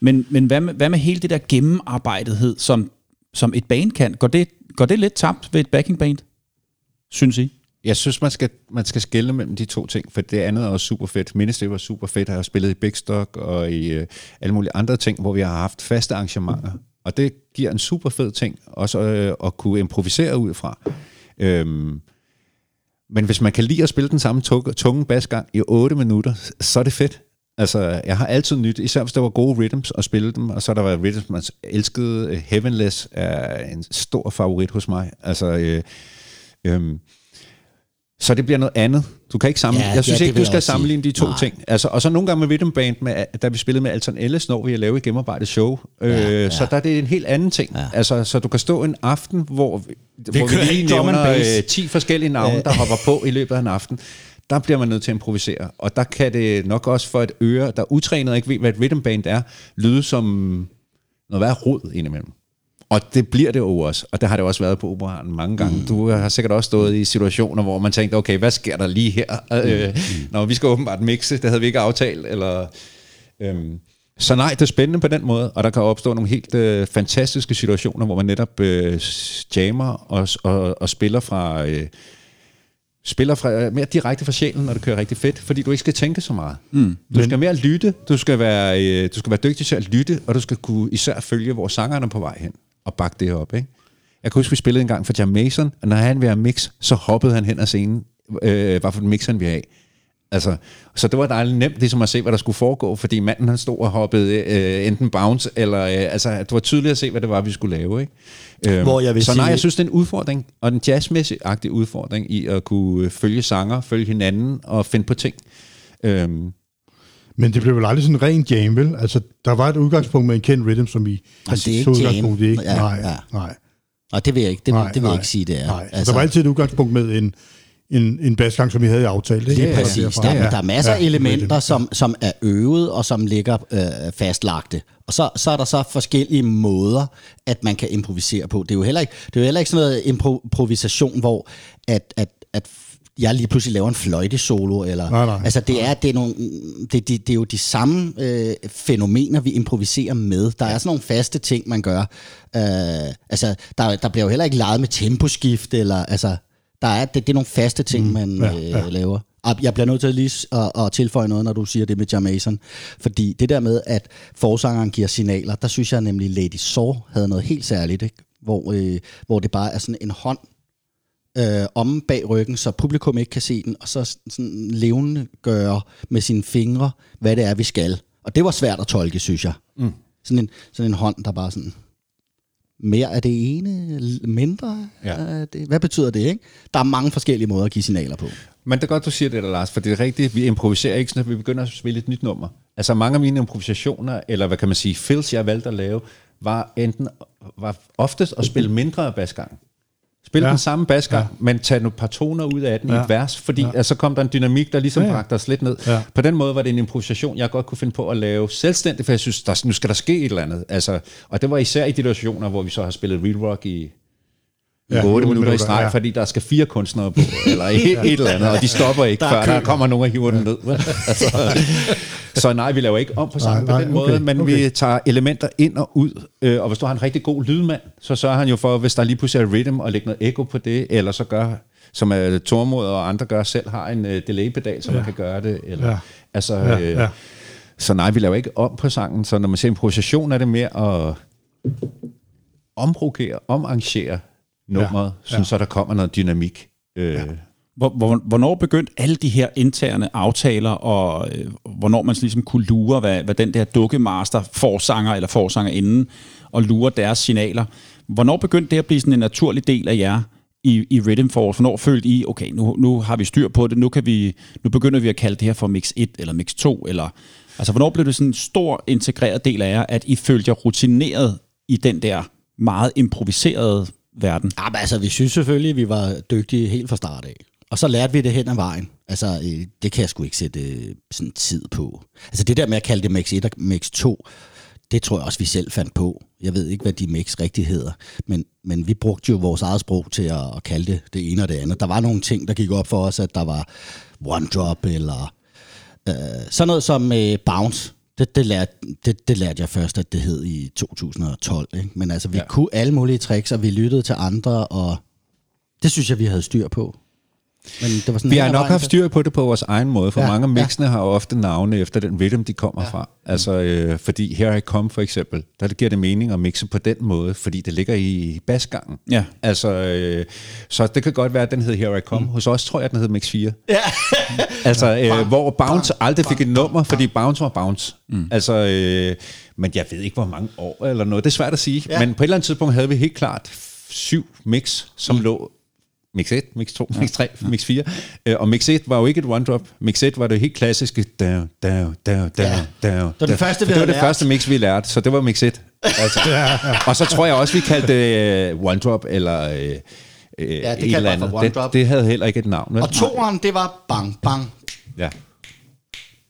A: Men, men hvad, med, hvad med hele det der gennemarbejtethed, som, som et band kan? Går det, går det lidt tabt ved et backing band, synes I?
D: Jeg synes, man skal, man skal skille mellem de to ting, for det andet er også super fedt. Ministry var super fedt, jeg har spillet i Big Stock og i øh, alle mulige andre ting, hvor vi har haft faste arrangementer. Og det giver en super fed ting, også øh, at kunne improvisere ud fra. Øhm, men hvis man kan lide at spille den samme tunge, tunge basgang i 8 minutter, så er det fedt. Altså, jeg har altid nyt, især hvis der var gode rhythms at spille dem, og så der var rhythms, man elskede. Øh, Heavenless er en stor favorit hos mig. Altså, øh, øh, så det bliver noget andet. Du kan ikke sammenligne.
C: Ja,
D: jeg synes
C: ja,
D: ikke, du skal sammenligne de to
C: Nej.
D: ting. Altså, og så nogle gange med Rhythm Band, med, da vi spillede med Alton Ellis, når vi lavede et gennemarbejdet show. Øh,
C: Ja, ja.
D: Så der er det en helt anden ting.
C: Ja.
D: Altså, så du kan stå en aften, hvor vi, hvor vi
C: kører
D: lige nævner
C: bass.
D: øh, 10 forskellige navne, der hopper på i løbet af en aften. Der bliver man nødt til at improvisere. Og der kan det nok også for et øre, der er utrænet og ikke ved, hvad et rhythm band er, lyde som noget værre rod indimellem. Og det bliver det jo også, og det har det også været på operaren mange gange. Mm. Du har sikkert også stået i situationer, hvor man tænkte, okay, hvad sker der lige her? Mm. Øh, når vi skal åbenbart mixe, det havde vi ikke aftalt, eller... Øhm, så nej, det er spændende på den måde, og der kan opstå nogle helt øh, fantastiske situationer, hvor man netop øh, jammer og, og, og spiller fra... Øh, spiller fra, mere direkte fra sjælen, når det kører rigtig fedt, fordi du ikke skal tænke så meget. Mm. Du skal mere lytte, du skal, være, øh, du skal være dygtig til at lytte, og du skal kunne især følge, hvor sangerne er på vej hen, og bakke det op. Ikke? Jeg kan huske, vi spillede en gang for Jam Mason, og når han ville have mix, så hoppede han hen ad scenen, øh, hvad for en mix han ville have. Altså, så det var dejligt nemt ligesom at se, hvad der skulle foregå, fordi manden han stod og hoppede øh, enten bounce, eller øh, altså, det var tydeligt at se, hvad det var, vi skulle lave. Ikke? Øhm,
C: Hvor jeg vil
D: så nej,
C: sige-
D: jeg synes, det er en udfordring, og en jazzmæssig-agtig udfordring i at kunne følge sanger, følge hinanden og finde på ting. Øhm,
B: Men det blev vel aldrig sådan en ren jam, vel? Altså, der var et udgangspunkt med en kendt rhythm, som I...
C: Men det er ikke jam.
B: Det er ikke,
C: Ja,
B: nej,
C: ja.
B: nej.
C: Nej, det vil jeg ikke, det,
B: nej,
C: det vil jeg ikke sige, det er.
B: Nej, altså, der var altid et udgangspunkt med en, en, en basgang, som vi havde i aftale. Ikke?
C: Det er
B: Og
C: præcis. Der, ja, der er masser
B: ja,
C: af elementer,
B: rhythm.
C: som, som er øvet og som ligger øh, fastlagte. Og så, så er der så forskellige måder, at man kan improvisere på. Det er jo heller ikke, det er jo heller ikke sådan noget impro- improvisation, hvor at, at, at jeg lige pludselig laver en fløjtesolo. Eller,
B: Nej, nej.
C: Altså det er, det, er nogle, det, det, det er jo de samme øh, fænomener, vi improviserer med. Der er sådan nogle faste ting, man gør. Øh, altså, der, der bliver jo heller ikke leget med temposkift, eller altså, der er, det, det er nogle faste ting, mm, man
B: ja,
C: øh,
B: ja.
C: laver. Og Jeg bliver nødt til lige at, at tilføje noget, når du siger det med Jamaican. Fordi det der med, at forsangeren giver signaler, der synes jeg nemlig, Lady Saw havde noget helt særligt, ikke? Hvor, øh, hvor det bare er sådan en hånd øh, om bag ryggen, så publikum ikke kan se den, og så sådan levende gøre med sine fingre, hvad det er, vi skal. Og det var svært at tolke, synes jeg. Mm. Sådan, en, sådan en hånd, der bare sådan... Mere af det ene, mindre
D: Ja.
C: af det. Hvad betyder det, ikke? Der er mange forskellige måder at give signaler på.
D: Men det er godt, du siger det der, Lars, for det er rigtigt, vi improviserer ikke, at vi begynder at spille et nyt nummer. Altså mange af mine improvisationer, eller hvad kan man sige, fills, jeg valgte at lave, var enten, var oftest at spille mindre af basgangen. Spille
B: Ja.
D: den samme basgang, ja. men tage nogle par toner ud af den ja. i et vers, fordi ja. altså, så kom der en dynamik, der ligesom
B: ja.
D: ja. bragte os lidt ned.
B: Ja.
D: På den måde var det en improvisation, jeg godt kunne finde på at lave selvstændigt, for jeg synes, der, nu skal der ske et eller andet. Altså, og det var især i de situationer, hvor vi så har spillet real rock i
B: Ja,
D: ja, 8
B: otte
D: minutter i streg,
B: ja.
D: ja. fordi der skal fire kunstnere på, eller et, et eller andet, og de stopper ikke,
C: Der er
D: før der kommer nogen og hiver den ned. Altså, så nej, vi laver ikke om på sangen på den
B: nej,
D: måde,
B: okay,
D: men
B: okay.
D: vi tager elementer ind og ud, øh, og hvis du har en rigtig god lydmand, så sørger han jo for, hvis der lige pludselig er rhythm, og lægge noget echo på det, eller så gør, som er Tormod og andre gør selv, har en uh, delay-pedal, så ja. man kan gøre det. Eller,
B: Ja.
D: Altså,
B: Ja,
D: øh,
B: ja.
D: Så nej, vi laver ikke om på sangen, så når man ser improvisation, er det mere at omprovokere, omarrangere nummeret, ja,
B: Ja,
D: så der kommer noget dynamik. Øh, ja.
A: Hvor, hvor, hvornår begyndte alle de her interne aftaler, og øh, hvornår man ligesom kunne lure, hvad, hvad den der dukkemaster forsanger eller forsangerinden, og lure deres signaler. Hvornår begyndte det at blive sådan en naturlig del af jer i, i Rhythm Force? Hvornår følte I, okay, nu, nu har vi styr på det, nu, kan vi, nu begynder vi at kalde det her for Mix 1 eller Mix 2, eller, altså hvornår blev det sådan en stor integreret del af jer, at I følte jer rutineret i den der meget improviserede verden?
C: Ja, men altså, vi synes selvfølgelig, at vi var dygtige helt fra start af. Og så lærte vi det hen ad vejen. Altså, øh, det kan jeg sgu ikke sætte øh, sådan tid på. Altså, det der med at kalde det Mix 1 og Mix 2, det tror jeg også, vi selv fandt på. Jeg ved ikke, hvad de mix rigtig hedder. Men, men vi brugte jo vores eget sprog til at, at kalde det det ene og det andet. Der var nogle ting, der gik op for os, at der var one drop, eller øh, sådan noget som øh, bounce. Det, det, lærte, det, det lærte jeg først, at det hed i 2012. Ikke? Men altså, vi ja. Kunne alle mulige tricks, og vi lyttede til andre, og det synes jeg, vi havde styr på. Men det var sådan
D: Vi har nok haft styr på det på vores egen måde, for
C: Ja,
D: ja, mange af
C: ja.
D: mixene har jo ofte navne efter den rhythm, de kommer ja. fra. Altså, øh, fordi Here I Come for eksempel, der giver det mening at mixe på den måde, fordi det ligger i basgangen.
A: Ja.
D: Altså, øh, så det kan godt være, at den hed Here I Come. Mm. Hos os tror jeg, at den hed Mix 4.
C: Ja.
D: Altså, øh, hvor Bounce aldrig fik et nummer, fordi Bounce var Bounce. Mm. Altså, øh, men jeg ved ikke, hvor mange år eller noget. Det er svært at sige.
C: Ja.
D: Ja. Men på et eller andet tidspunkt havde vi helt klart syv mix, som mm. lå Mix 1, Mix 2, ja. Mix 3, ja. Mix 4. Øh, og Mix 1 var jo ikke et one-drop. Mix 1 var det helt klassiske down, down, down, down,
C: Ja.
D: down.
C: Det var det første, vi
D: det var det
C: lært.
D: første mix, vi lærte, så det var Mix 1. Altså. Og så tror jeg også, vi kaldte det uh, one-drop, eller uh, uh,
C: det
D: et
C: kaldte
D: eller
C: man for
D: andet.
C: one
D: Det,
C: drop.
D: det havde heller ikke et navn. vel?
C: Og toeren, det var bang, bang,
D: Ja,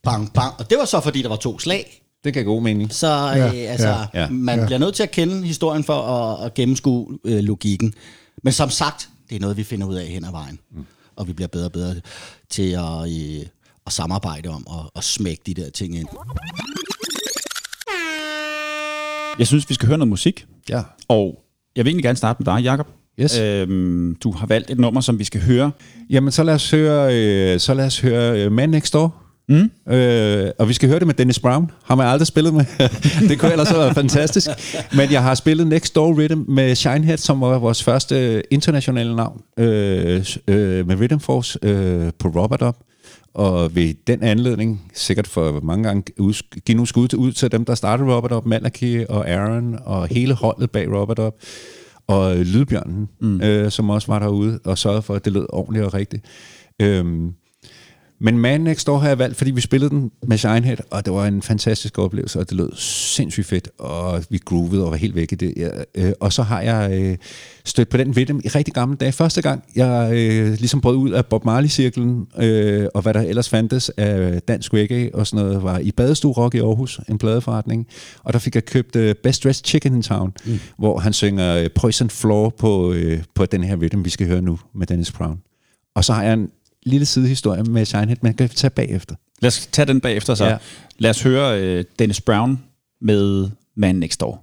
C: bang, bang. Og det var så, fordi der var to slag.
D: det kan god mening.
C: Så øh,
B: Ja,
C: altså,
B: ja,
D: ja.
C: man
B: Ja.
C: bliver nødt til at kende historien for at, at gennemskue øh, logikken. Men som sagt, det er noget, vi finder ud af hen ad vejen. Mm. Og vi bliver bedre og bedre til at, øh, at samarbejde om og at smække de der ting ind.
A: Jeg synes, vi skal høre noget musik.
D: Ja.
A: Og jeg vil egentlig gerne starte med dig, Jacob.
D: Yes.
A: Øhm, du har valgt et nummer, som vi skal høre.
D: Jamen, så lad os høre, øh, så lad os høre øh, Man Next Door. Mm. Øh, og vi skal høre det med Dennis Brown. Har man aldrig spillet med. det kunne ellers været fantastisk. Men jeg har spillet Next Door Rhythm med Shinehead, som var vores første internationale navn. Øh, øh, med Rhythm Force øh, på Robert Up. og ved den anledning, sikkert for mange gange, give nogle skud til, ud til dem, der startede Robert Up, Malachi og Aaron, og hele holdet bag Robert Up, og Lydbjørnen, mm. øh, som også var derude, og sørgede for, at det lød ordentligt og rigtigt. Øhm, men Man Next Door har jeg valgt, fordi vi spillede den med Shinehead, og det var en fantastisk oplevelse, og det lød sindssygt fedt, og vi groovede og var helt væk i det. Øh, og så har jeg øh, stødt på den ved dem i rigtig gamle dage. Første gang, jeg øh, ligesom brød ud af Bob Marley-cirklen, øh, og hvad der ellers fandtes af dansk reggae og sådan noget, var i Badestue Rock i Aarhus, en pladeforretning. Og der fik jeg købt øh, Best Dressed Chicken in Town, mm. hvor han synger øh, Poison Floor på, øh, på den her rhythm, vi skal høre nu med Dennis Brown. Og så har jeg en lille sidehistorie med Shinehead, man kan tage bagefter.
E: Lad os tage den bagefter så.
D: Ja.
E: Lad os høre øh, Dennis Brown med Man Next Door.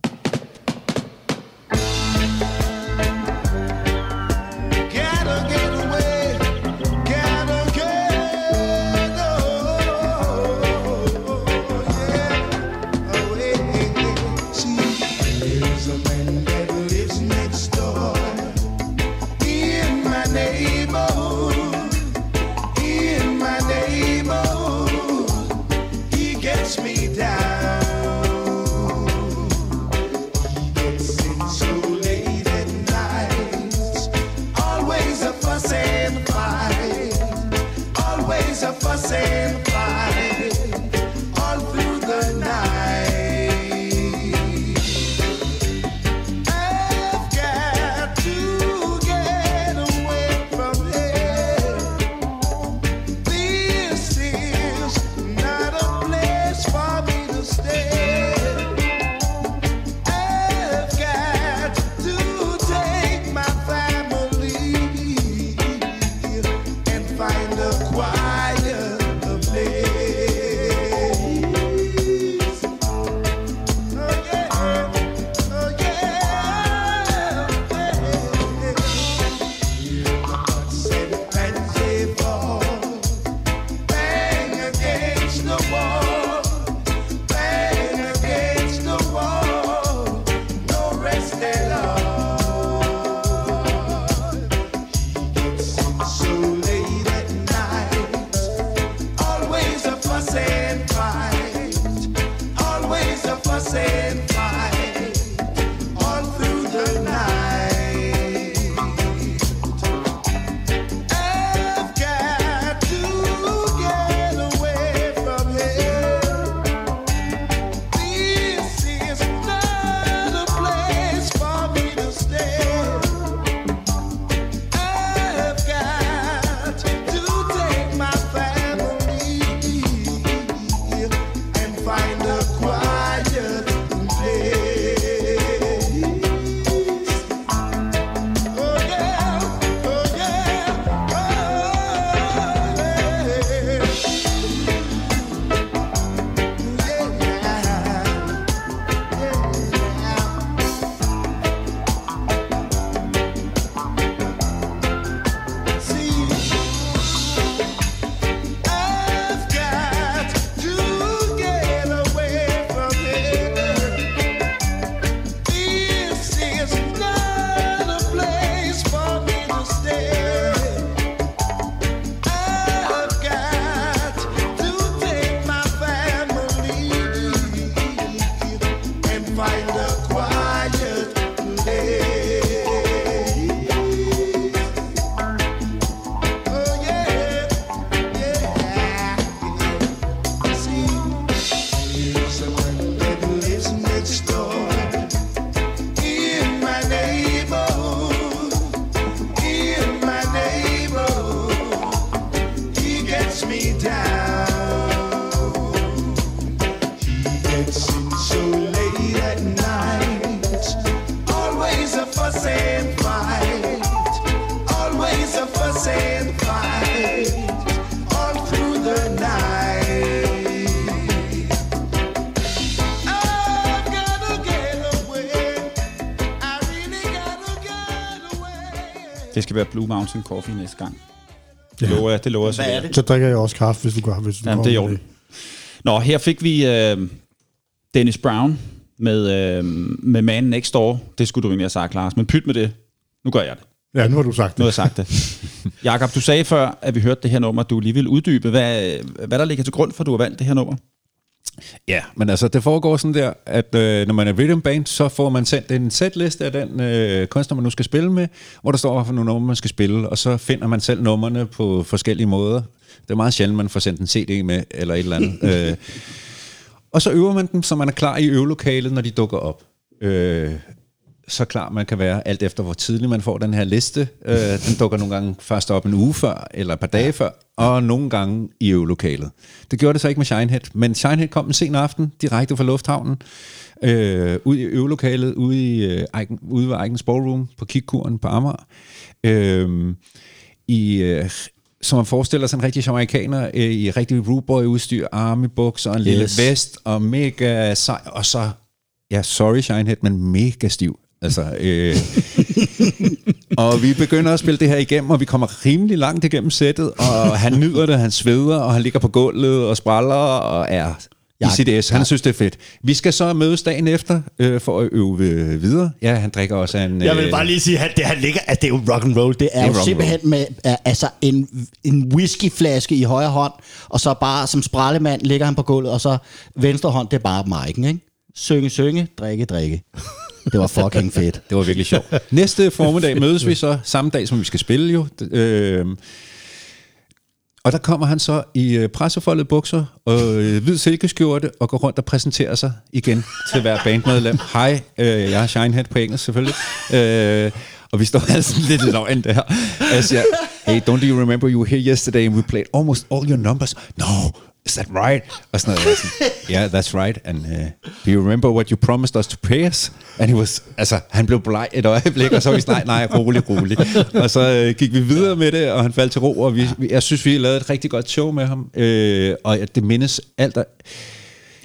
E: Skal være Blue Mountain Coffee næste gang. Det lover jeg, det lover jeg.
C: Hvad er det?
B: Så drikker jeg også kaffe, hvis du gør, hvis du
E: Jamen,
B: kommer
E: det er orden. Nå, her fik vi øh, Dennis Brown med, øh, med Man Next Door. Det skulle du egentlig have sagt, Lars, men pyt med det. Nu gør jeg det.
B: Ja, nu har du sagt
A: Nu har
B: det.
A: jeg sagt det. Jakob, du sagde før, at vi hørte det her nummer, du lige vil uddybe. Hvad, hvad der ligger til grund for, at du har valgt det her nummer?
D: Ja, men altså, det foregår sådan der, at øh, når man er rhythm band, så får man sendt en setliste af den øh, kunstner, man nu skal spille med, hvor der står, nogle numre, man skal spille, og så finder man selv numrene på forskellige måder. Det er meget sjældent, man får sendt en CD med, eller et eller andet. øh, og så øver man dem, så man er klar i øvelokalet, når de dukker op. Øh, så klar man kan være, alt efter hvor tidligt man får den her liste. Øh, den dukker nogle gange først op en uge før, eller et par dage før, og nogle gange i øvelokalet. Det gjorde det så ikke med Shinehead, men Shinehead kom en sen aften, direkte fra lufthavnen, øh, ud i øvelokalet, ude, i, øh, Eiken, ude ved Eikens Ballroom på Kikkuren på Amager. Øh, i, øh, som man forestiller sig en rigtig amerikaner øh, i rigtig rootboy-udstyr, armybukser og en yes. lille vest, og mega sej, og så, ja, sorry Shinehead, men mega stiv. Altså, øh, og vi begynder at spille det her igennem, og vi kommer rimelig langt igennem sættet, og han nyder det, han sveder, og han ligger på gulvet og spræller, og er i
C: Ja,
D: sit S. Han
C: ja.
D: synes, det er fedt. Vi skal så mødes dagen efter øh, for at øve øh, videre. Ja, han drikker også en...
C: Jeg vil
D: øh,
C: bare lige sige, at det, han ligger, at det er jo rock and roll. Det er,
D: Det er
C: jo simpelthen med uh, altså en, en whiskyflaske i højre hånd, og så bare som sprallemand ligger han på gulvet, og så venstre hånd, det er bare mic'en, ikke? Synge, synge, drikke, drikke. Det var fucking fedt.
D: Det var virkelig sjovt. Næste formiddag mødes vi så, samme dag som vi skal spille jo. Øh, og der kommer han så i øh, pressefoldet bukser og øh, hvid silkeskjorte og går rundt og præsenterer sig igen til hver bandmedlem. Hej, øh, jeg har Shinehead på engelsk selvfølgelig. Øh, og vi står altså lidt løgn der. Jeg siger, hey, don't you remember you were here yesterday and we played almost all your numbers? No, is that right? Og sådan noget. Sådan, yeah, that's right. And uh, do you remember what you promised us to pay us? And he was, altså, han blev bleg et øjeblik, og så var vi sådan, nej, nej, rolig, rolig. Og så øh, gik vi videre med det, og han faldt til ro, og vi, vi, jeg synes, vi lavede et rigtig godt show med ham. Øh, og at det mindes alt, der,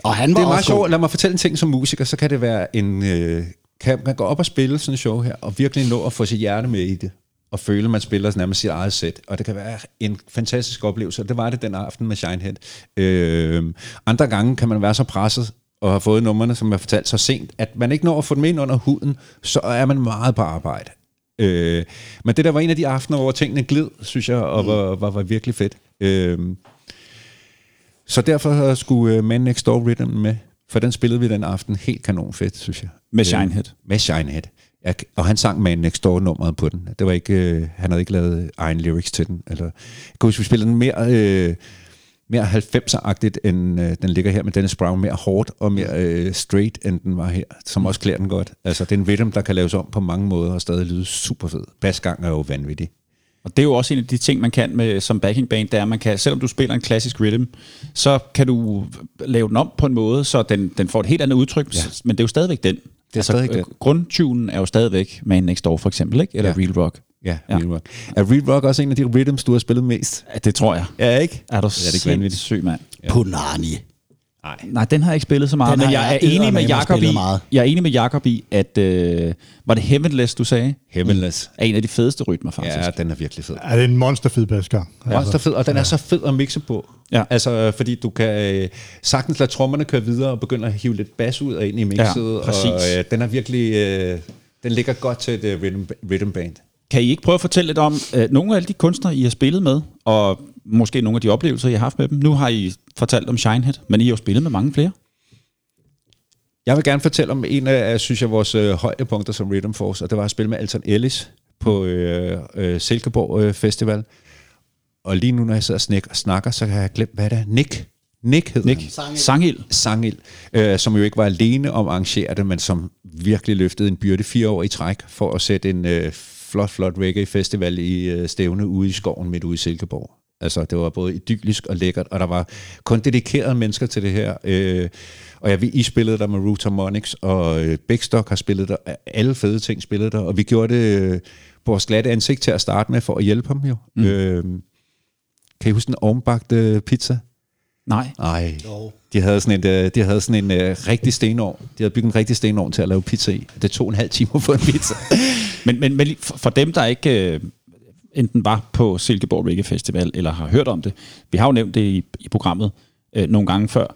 C: Og han
D: det
C: var
D: er meget sjovt. Lad mig fortælle en ting som musiker, så kan det være en... Øh, kan man gå op og spille sådan en show her, og virkelig nå at få sit hjerte med i det, og føle, at man spiller nærmest sit eget sæt. Og det kan være en fantastisk oplevelse, og det var det den aften med Shinehead. Øh, andre gange kan man være så presset, og have fået numrene, som jeg fortalte, så sent, at man ikke når at få dem ind under huden, så er man meget på arbejde. Øh, men det der var en af de aftener, hvor tingene glid, synes jeg, og var, var, var virkelig fedt. Øh, så derfor skulle uh, Man Next Door Rhythm med, for den spillede vi den aften helt kanon fedt, synes jeg.
A: Med
D: Øh,
A: Shinehead.
D: Med Shinehead. Jeg, og han sang Man Next Door nummeret på den. Det var ikke, øh, han havde ikke lavet egen lyrics til den. Eller, jeg kan huske, vi spillede den mere, øh, mere 90'er-agtigt, end øh, den ligger her med Dennis Brown. Mere hårdt og mere øh, straight, end den var her. Som også klæder den godt. Altså, det er en rhythm, der kan laves om på mange måder og stadig lyde super fed. Basgang er jo vanvittig.
A: Og det er jo også en af de ting, man kan med som backing band, det er, man kan, selvom du spiller en klassisk rhythm, så kan du lave den om på en måde, så den, den får et helt andet udtryk, ja. men det er jo stadigvæk den. Det
D: er stadigvæk den.
A: Grundtunen er jo stadigvæk Man Next Door for eksempel, ikke? eller
D: Ja.
A: ja. Real Rock.
D: Ja,
A: Ja.
D: Real Rock. Er Real Rock også en af de rhythms, du har spillet mest?
A: Ja, det tror jeg.
D: Ja, ikke?
A: Er du
D: Ja, det er ikke vanvittigt.
A: syg, mand?
C: Punani.
A: Nej, den har jeg ikke spillet så meget,
C: Den
A: men jeg,
C: jeg
A: er enig med Jacob i,
C: meget.
A: jeg er enig med Jacob i, at øh, var det Heavenless, du sagde?
D: Heavenless.
A: Er en af de fedeste rytmer, faktisk.
D: Ja, den er virkelig fed.
B: Er det en monsterfed basgang?
D: Monster fed, og den er så fed at mixe på.
A: Ja.
D: Altså, fordi du kan øh, sagtens lade trommerne køre videre og begynde at hive lidt bas ud og ind i mixet.
A: Ja, præcis.
D: Og øh, den er virkelig... Øh, den ligger godt til et øh, rhythm, rhythm band.
A: Kan I ikke prøve at fortælle lidt om øh, nogle af alle de kunstnere, I har spillet med, og måske nogle af de oplevelser, I har haft med dem? Nu har I fortalt om Shinehead, men I har jo spillet med mange flere.
D: Jeg vil gerne fortælle om en af, synes jeg, vores øh, højdepunkter som Rhythm Force, og det var at spille med Alton Ellis på øh, øh, Silkeborg øh, Festival. Og lige nu, når jeg sidder og snak- snakker, så har jeg glemt, hvad det er. Nick. Nick hedder
A: Nick,
D: han.
A: Sangild.
D: Sangild, øh, som jo ikke var alene om at arrangere det, men som virkelig løftede en byrde fire år i træk for at sætte en øh, flot, flot reggae-festival i øh, stævne ude i skoven midt ude i Silkeborg. Altså, det var både idyllisk og lækkert, og der var kun dedikerede mennesker til det her. Øh, og jeg ved, I spillede der med Root Harmonics, og øh, Bækstock har spillet der. Alle fede ting spillede der, og vi gjorde det øh, på vores glatte ansigt til at starte med, for at hjælpe ham jo. Mm. Øh, kan I huske den ovenbagte pizza?
A: Nej.
D: Nej. De havde sådan en, øh, de havde sådan en uh, rigtig stenovn. De havde bygget en rigtig stenovn til at lave pizza i. Det tog en halv time at få en pizza.
A: Men, men, men for, for dem, der ikke øh, enten var på Silkeborg Reggae Festival, eller har hørt om det, vi har jo nævnt det i, i programmet øh, nogle gange før,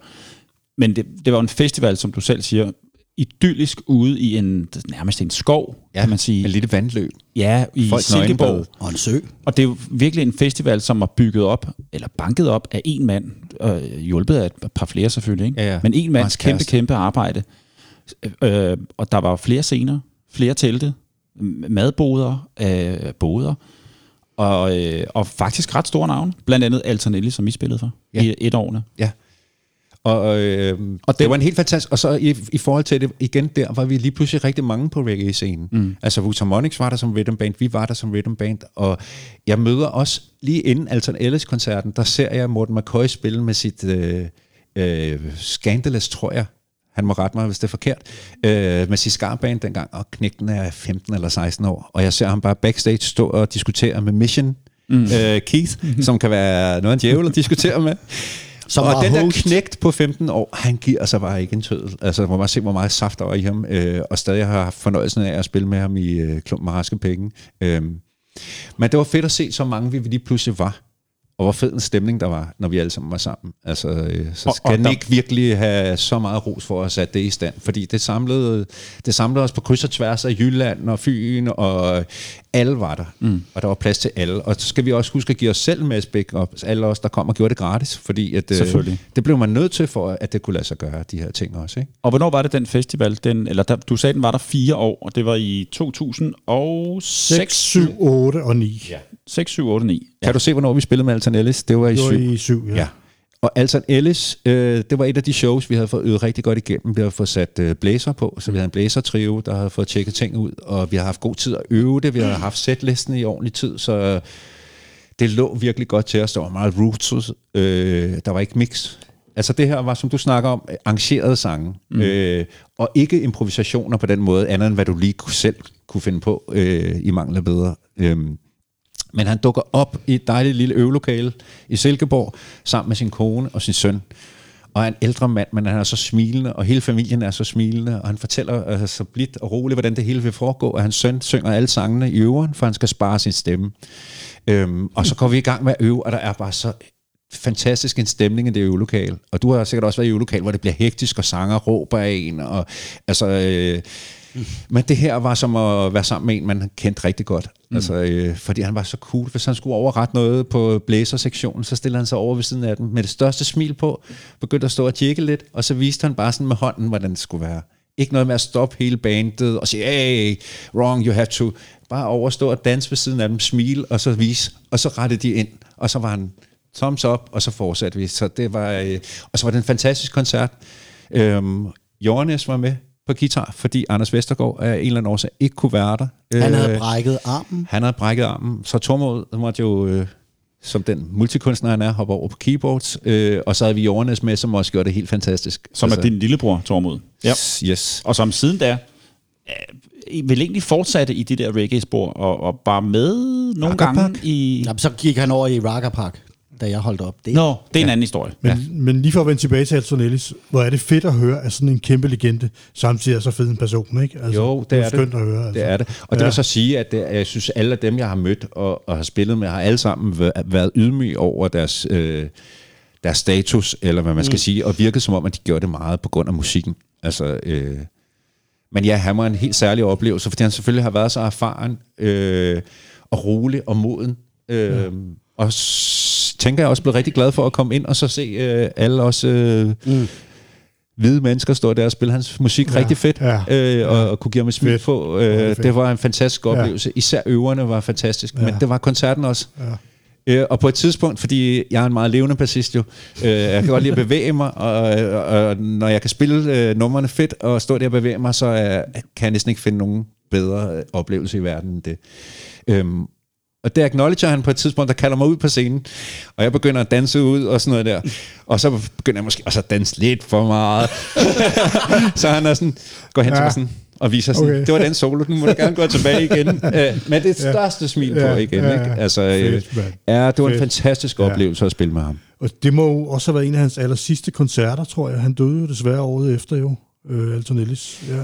A: men det, det var en festival, som du selv siger, idyllisk ude i en nærmest en skov, ja, kan man sige.
D: En lille vandløb.
A: Ja, i
D: Folk
A: Silkeborg.
D: nøgenbad.
C: Og en sø.
A: Og det er jo virkelig en festival, som er bygget op, eller banket op af en mand, øh, hjulpet af et par flere selvfølgelig, ikke?
D: Ja, ja.
A: men en mands kæmpe, kæmpe arbejde. Øh, og der var flere scener, flere telte, madboder, øh, boder, og, øh, og faktisk ret store navne. Blandt andet Altanelli, som I spillede for
D: ja.
A: i et årene.
D: Ja. Og, øh, og det, det var en helt fantastisk... Og så i, i forhold til det, igen der, var vi lige pludselig rigtig mange på reggae-scenen. Mm. Altså, Vutamonics var der som rhythm band, vi var der som rhythm band, og jeg møder også, lige inden Alton Ellis-koncerten, der ser jeg Morten McCoy spille med sit øh, øh, Scandalous, tror jeg, han må rette mig, hvis det er forkert, øh, med sit skarband dengang, og knægten er 15 eller 16 år, og jeg ser ham bare backstage stå og diskutere med Mission, mm. øh, Keith, som kan være noget af en djævel at diskutere med.
C: Som
D: og den der
C: host.
D: knægt på 15 år, han giver sig bare ikke en tødel. Altså, man må bare se, hvor meget saft der var i ham, øh, og stadig har haft fornøjelsen af at spille med ham i øh, Klump med raske penge. Øh, men det var fedt at se, så mange vi lige pludselig var. Og hvor fed en stemning der var, når vi alle sammen var sammen. Altså, øh, så
A: Og-
D: skal
A: og der-
D: ikke virkelig have så meget ros for at sat det i stand. Fordi det samlede, det samlede os på kryds og tværs af Jylland og Fyn, og alle var der. Mm. Og der var plads til alle. Og så skal vi også huske at give os selv med spæk op. Alle os, der kom og gjorde det gratis. Fordi at, øh, det blev man nødt til for, at det kunne lade sig gøre, de her ting også. Ikke?
A: Og hvornår var det den festival? Den, eller der, du sagde, den var der fire år, og det var i 2006,
B: 6, 7, 8 og 9. Ja.
A: 6, 7, 8, 9.
D: Kan du se, hvornår vi spillede med Alton Ellis? Det var i
B: Det var
D: syv.
B: i 7, ja.
D: Ja. Og Alton Ellis, øh, det var et af de shows, vi havde fået øvet rigtig godt igennem. Vi havde fået sat øh, blæser på, så vi havde en blæsertrio, der havde fået tjekket ting ud, og vi har haft god tid at øve det. Vi har haft setlisten i ordentlig tid, så øh, det lå virkelig godt til os. Der var meget roots, øh, der var ikke mix. Altså det her var, som du snakker om, arrangerede sange, mm. øh, og ikke improvisationer på den måde, andet end hvad du lige selv kunne finde på øh, i mangel af bedre. Øhm, men han dukker op i et dejligt lille øvelokale i Silkeborg, sammen med sin kone og sin søn. Og er en ældre mand, men han er så smilende, og hele familien er så smilende, og han fortæller altså, så blidt og roligt, hvordan det hele vil foregå, og hans søn synger alle sangene i øveren, for han skal spare sin stemme. Øhm, og så går vi i gang med at øve, og der er bare så fantastisk en stemning i det øvelokale. Og du har sikkert også været i øvelokale, hvor det bliver hektisk, og sanger råber af en, og altså... Øh, men det her var som at være sammen med en, man kendte rigtig godt. Mm. Altså, øh, fordi han var så cool. Hvis han skulle overrette noget på blæsersektionen, så stillede han sig over ved siden af den med det største smil på, begyndte at stå og tjekke lidt, og så viste han bare sådan med hånden, hvordan det skulle være. Ikke noget med at stoppe hele bandet og sige, hey, wrong, you have to. Bare overstå og danse ved siden af dem, smile, og så vise, og så rettede de ind, og så var han thumbs up, og så fortsatte vi. Så det var, øh, og så var det en fantastisk koncert. Øhm, Johannes var med på guitar, fordi Anders Vestergaard af en eller anden årsag ikke kunne være der.
C: Han havde
D: Øh,
C: brækket armen.
D: han havde brækket armen, så Tormod måtte jo, øh, som den multikunstner han er, hoppe over på keyboards, øh, og så havde vi Johannes med, som også gjorde det helt fantastisk.
A: Som er din lillebror, Tormod. Ja.
D: Yes.
A: Og som siden da øh, vel egentlig fortsatte i det der reggae-spor, og, og bare med nogle gange i...
C: Jamen, så gik han over i Raka Park, da jeg holdt op. Det,
A: Nå, det er en anden historie.
B: Men, ja. men lige for at vende tilbage til Alton Ellis, hvor er det fedt at høre, at sådan en kæmpe legende samtidig er så fed en person, ikke? Altså,
D: Jo, det er
B: skønt
D: det.
B: at høre. Altså.
D: Det er det. Og det
B: Ja.
D: vil så sige, at det, jeg synes, alle af dem, jeg har mødt og, og har spillet med, har alle sammen væ- været ydmyge over deres, øh, deres status, eller hvad man skal mm. sige, og virket som om, at de gjorde det meget på grund af musikken. Altså, øh, men ja, han var en helt særlig oplevelse, fordi han selvfølgelig har været så erfaren øh, og rolig og moden. Øh, ja. Og s- tænker jeg også blevet rigtig glad for at komme ind og så se øh, alle os øh, mm. hvide mennesker stå der og spille hans musik ja. rigtig fedt,
B: ja,
D: øh, og, og kunne give ham et smil på.
B: Ja, det
D: Øh, det var en fantastisk oplevelse. Især øverne var fantastisk, ja. men det var koncerten også.
B: Ja.
D: Øh, og på et tidspunkt, fordi jeg er en meget levende bassist jo, øh, jeg kan godt lide at bevæge mig, og, og, og når jeg kan spille øh, numrene fedt og stå der og bevæge mig, så øh, kan jeg næsten ikke finde nogen bedre øh, oplevelse i verden end det. Øhm, og der acknowledger han på et tidspunkt, der kalder mig ud på scenen, og jeg begynder at danse ud og sådan noget der. Og så begynder jeg måske også at danse lidt for meget. så han er sådan, går hen til
B: Ja.
D: mig sådan, og viser sådan,
B: Okay.
D: det var den solo, nu må du gerne gå tilbage igen. Øh, med det største smil på
B: Ja,
D: igen.
B: ja,
D: Ikke? Altså,
B: fedt,
D: øh,
B: mand.
D: ja, det var en
B: Fedt.
D: fantastisk
B: Ja.
D: oplevelse at spille med ham.
B: Og det må jo også have været en af hans aller sidste koncerter, tror jeg. Han døde jo desværre året efter jo, øh, Alton Ellis. Ja.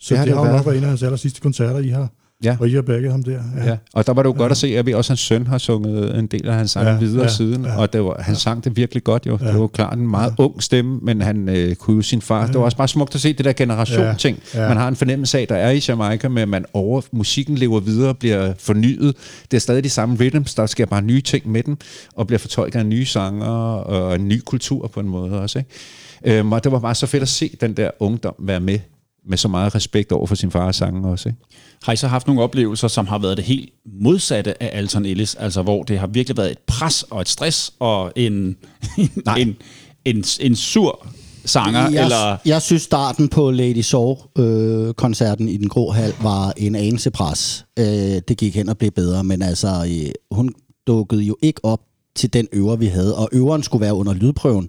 B: Så
D: Det har
B: det,
D: det
B: har jo
D: været.
B: nok været en af hans aller sidste koncerter, I har
D: Ja.
B: Og I har bagget ham der.
D: Ja. Og der var det jo godt at se, at vi også hans søn har sunget en del af hans sang
B: Ja,
D: ja, videre
B: ja,
D: ja, siden,
B: ja.
D: ja. og det var, han sang det virkelig godt jo. Ja. Det var klart en meget ja. ung stemme, men han øh, kunne jo sin far. Ja. Det var også bare smukt at se det der generation-ting.
B: Ja, ja.
D: Man har en fornemmelse af, der er i Jamaica, med at man over, musikken lever videre, bliver fornyet. Det er stadig de samme rhythms, der sker bare nye ting med den, og bliver fortolket af nye sanger og en ny kultur på en måde også. Ikke? Øhm, og det var bare så fedt at se den der ungdom være med, med så meget respekt over for sin fars sange også. Ikke?
A: Har I så haft nogle oplevelser, som har været det helt modsatte af Alton Ellis? Altså hvor det har virkelig været et pres og et stress og en, en, en, en sur sanger?
C: Jeg,
A: eller
C: jeg synes, starten på Lady Soul-koncerten i den grå hal var en anelse pres. Øh, det gik hen og blev bedre, men altså, øh, hun dukkede jo ikke op til den øver, vi havde, og øveren skulle være under lydprøven.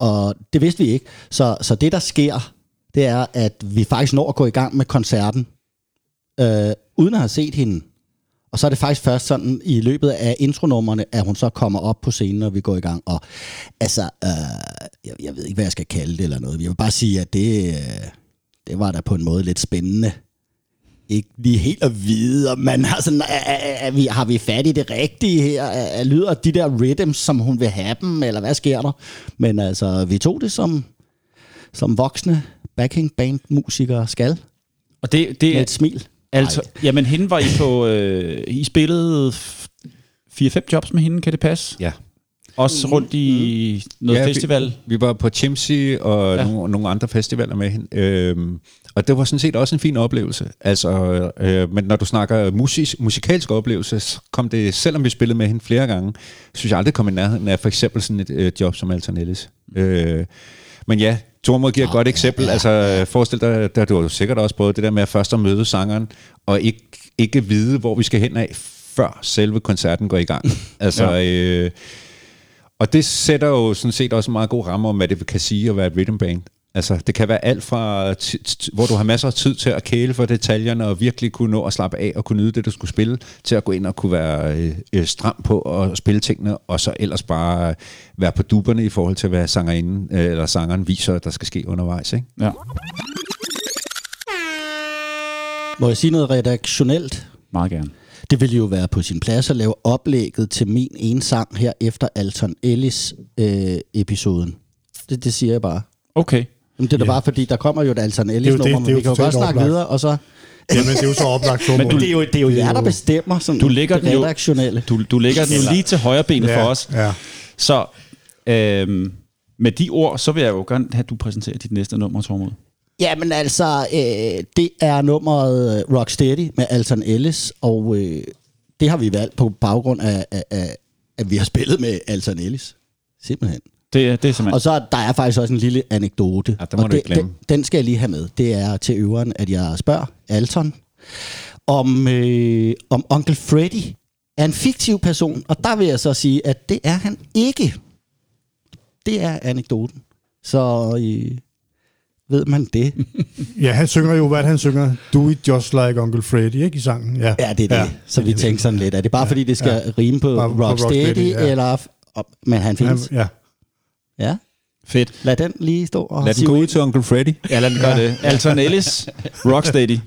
C: Og det vidste vi ikke. Så, så det, der sker, det er, at vi faktisk når at gå i gang med koncerten, øh, uden at have set hende. Og så er det faktisk først sådan i løbet af intronummerne, at hun så kommer op på scenen, når vi går i gang. Og altså, øh, jeg, jeg ved ikke, hvad jeg skal kalde det eller noget. Jeg vil bare sige, at det, øh, det var da på en måde lidt spændende. Ikke lige helt at vide, om man har, sådan, er, er, er vi, har vi fat i det rigtige her? Er, er, lyder de der rhythms, som hun vil have dem, eller hvad sker der? Men altså, vi tog det som, som voksne backing band musikere skal.
A: og det, det
C: Med
A: er
C: et smil.
A: altså, jamen hende var I på, øh, I spillede 4-5 jobs med hende, kan det passe?
D: Ja.
A: Også rundt i noget
D: Ja, vi-
A: festival?
D: Vi var på Chimsy og
A: Ja.
D: ja. nogle, nogle andre festivaler med hende. Øhm, og det var sådan set også en fin oplevelse. Altså, øh, men når du snakker musik, musikalsk oplevelse, så kom det, selvom vi spillede med hende flere gange, synes jeg aldrig kom i nærheden af for eksempel sådan et øh, job som Alton Ellis. Øh, men ja, Tormod giver et godt eksempel. Altså, forestil dig, der du har jo sikkert også prøvet det der med at først at møde sangeren, og ikke, ikke vide, hvor vi skal hen af, før selve koncerten går i gang. Altså, ja. øh, og det sætter jo sådan set også en meget god ramme om, hvad det kan sige at være et rhythm band. Altså, det kan være alt fra, hvor du har masser af tid til at kæle for detaljerne, og virkelig kunne nå at slappe af og kunne nyde det, du skulle spille, til at gå ind og kunne være øh, øh, stram på og spille tingene, og så ellers bare være på duberne i forhold til, hvad sangerinden, øh, eller sangeren viser, der skal ske undervejs. Ikke?
A: Ja,
C: Må jeg sige noget redaktionelt?
A: meget gerne.
C: Det ville jo være på sin plads at lave oplægget til min ene sang her efter Alton Ellis øh, episoden. Det, det siger jeg bare.
A: Okay.
C: Jamen, det er da bare fordi, der kommer jo et Alton Ellis
B: Det er det-
C: nummer,
B: det er
C: men
B: jo
C: vi kan jo godt snakke
B: oplagt.
C: videre, og så...
B: Jamen, det er jo så oplagt for
A: Men du-
C: Det er jo, det er jo jer, der bestemmer sådan
A: Du lægger
C: det
A: den jo-
C: redaktionelle.
A: Du, du lægger den jo lige til højre benet for os.
B: Ja.
A: Så øhm, med de ord, så vil jeg jo gerne have, at du præsenterer dit næste nummer, Tormod.
C: Jamen altså, øh, det er nummeret Rocksteady med Alton Ellis, og øh, det har vi valgt på baggrund af, af, af, at vi har spillet med Alton Ellis. Simpelthen.
A: Det, det er simpelthen...
C: Og så er der er faktisk også en lille anekdote.
D: Ja, den må
C: og
D: du
C: det,
D: ikke glemme.
C: Den, den skal jeg lige have med. Det er til øveren, at jeg spørger Alton, om, øh, om Onkel Freddy er en fiktiv person. Og der vil jeg så sige, at det er han ikke. Det er anekdoten. Så øh, ved man det.
B: ja, han synger jo, hvad han synger. Do it just like Uncle Freddy, ikke i sangen? Ja,
C: Ja, det er det. Ja, så vi tænker sådan lidt. Er det bare fordi, det skal ja. rime på Rocksteady,
B: Rocksteady, ja.
C: eller... Men han
B: Han,
C: findes.
B: ja.
C: Ja.
A: Fedt.
C: Lad den lige stå og
D: Lad den gå ud til Onkel Freddy.
A: Ja, lad den gøre det. Alton Ellis, Rocksteady.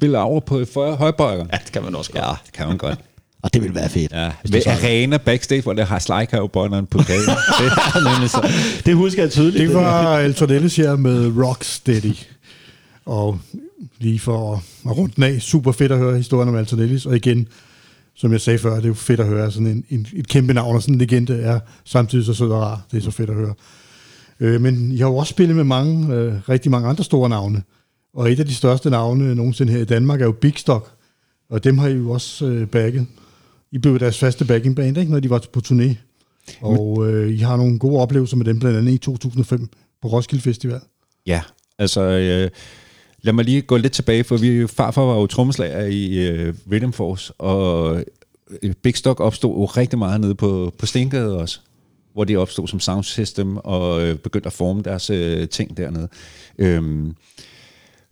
D: Også spille over på for højbøjer.
A: Ja, det kan man også godt.
D: Ja, det kan man godt.
C: Og det vil være fedt.
D: Ja, ved arena backstage, hvor der har slidecowboyerne på gaden. det er så.
C: Det husker jeg tydeligt.
B: Det var Altonellis her med Rocksteady. Og lige for at- runde den af, super fedt at høre historien om Altonellis. Og igen, som jeg sagde før, det er jo fedt at høre sådan en, en, et kæmpe navn, og sådan en legende er samtidig så sød og rar. Det er så fedt at høre. Øh, men I har jo også spillet med mange, øh, rigtig mange andre store navne. Og et af de største navne nogensinde her i Danmark er jo Big Stock. Og dem har I jo også øh, backet. I blev deres faste backing band, ikke, når de var på turné. Og øh, I har nogle gode oplevelser med dem, blandt andet i 2005 på Roskilde Festival.
D: Ja, altså... Øh, lad mig lige gå lidt tilbage, for vi farfar var jo trommeslager i øh, Rhythm Force, og øh, Big Stock opstod jo rigtig meget nede på, på Stengade også, hvor de opstod som sound system og øh, begyndte at forme deres øh, ting dernede. Øhm,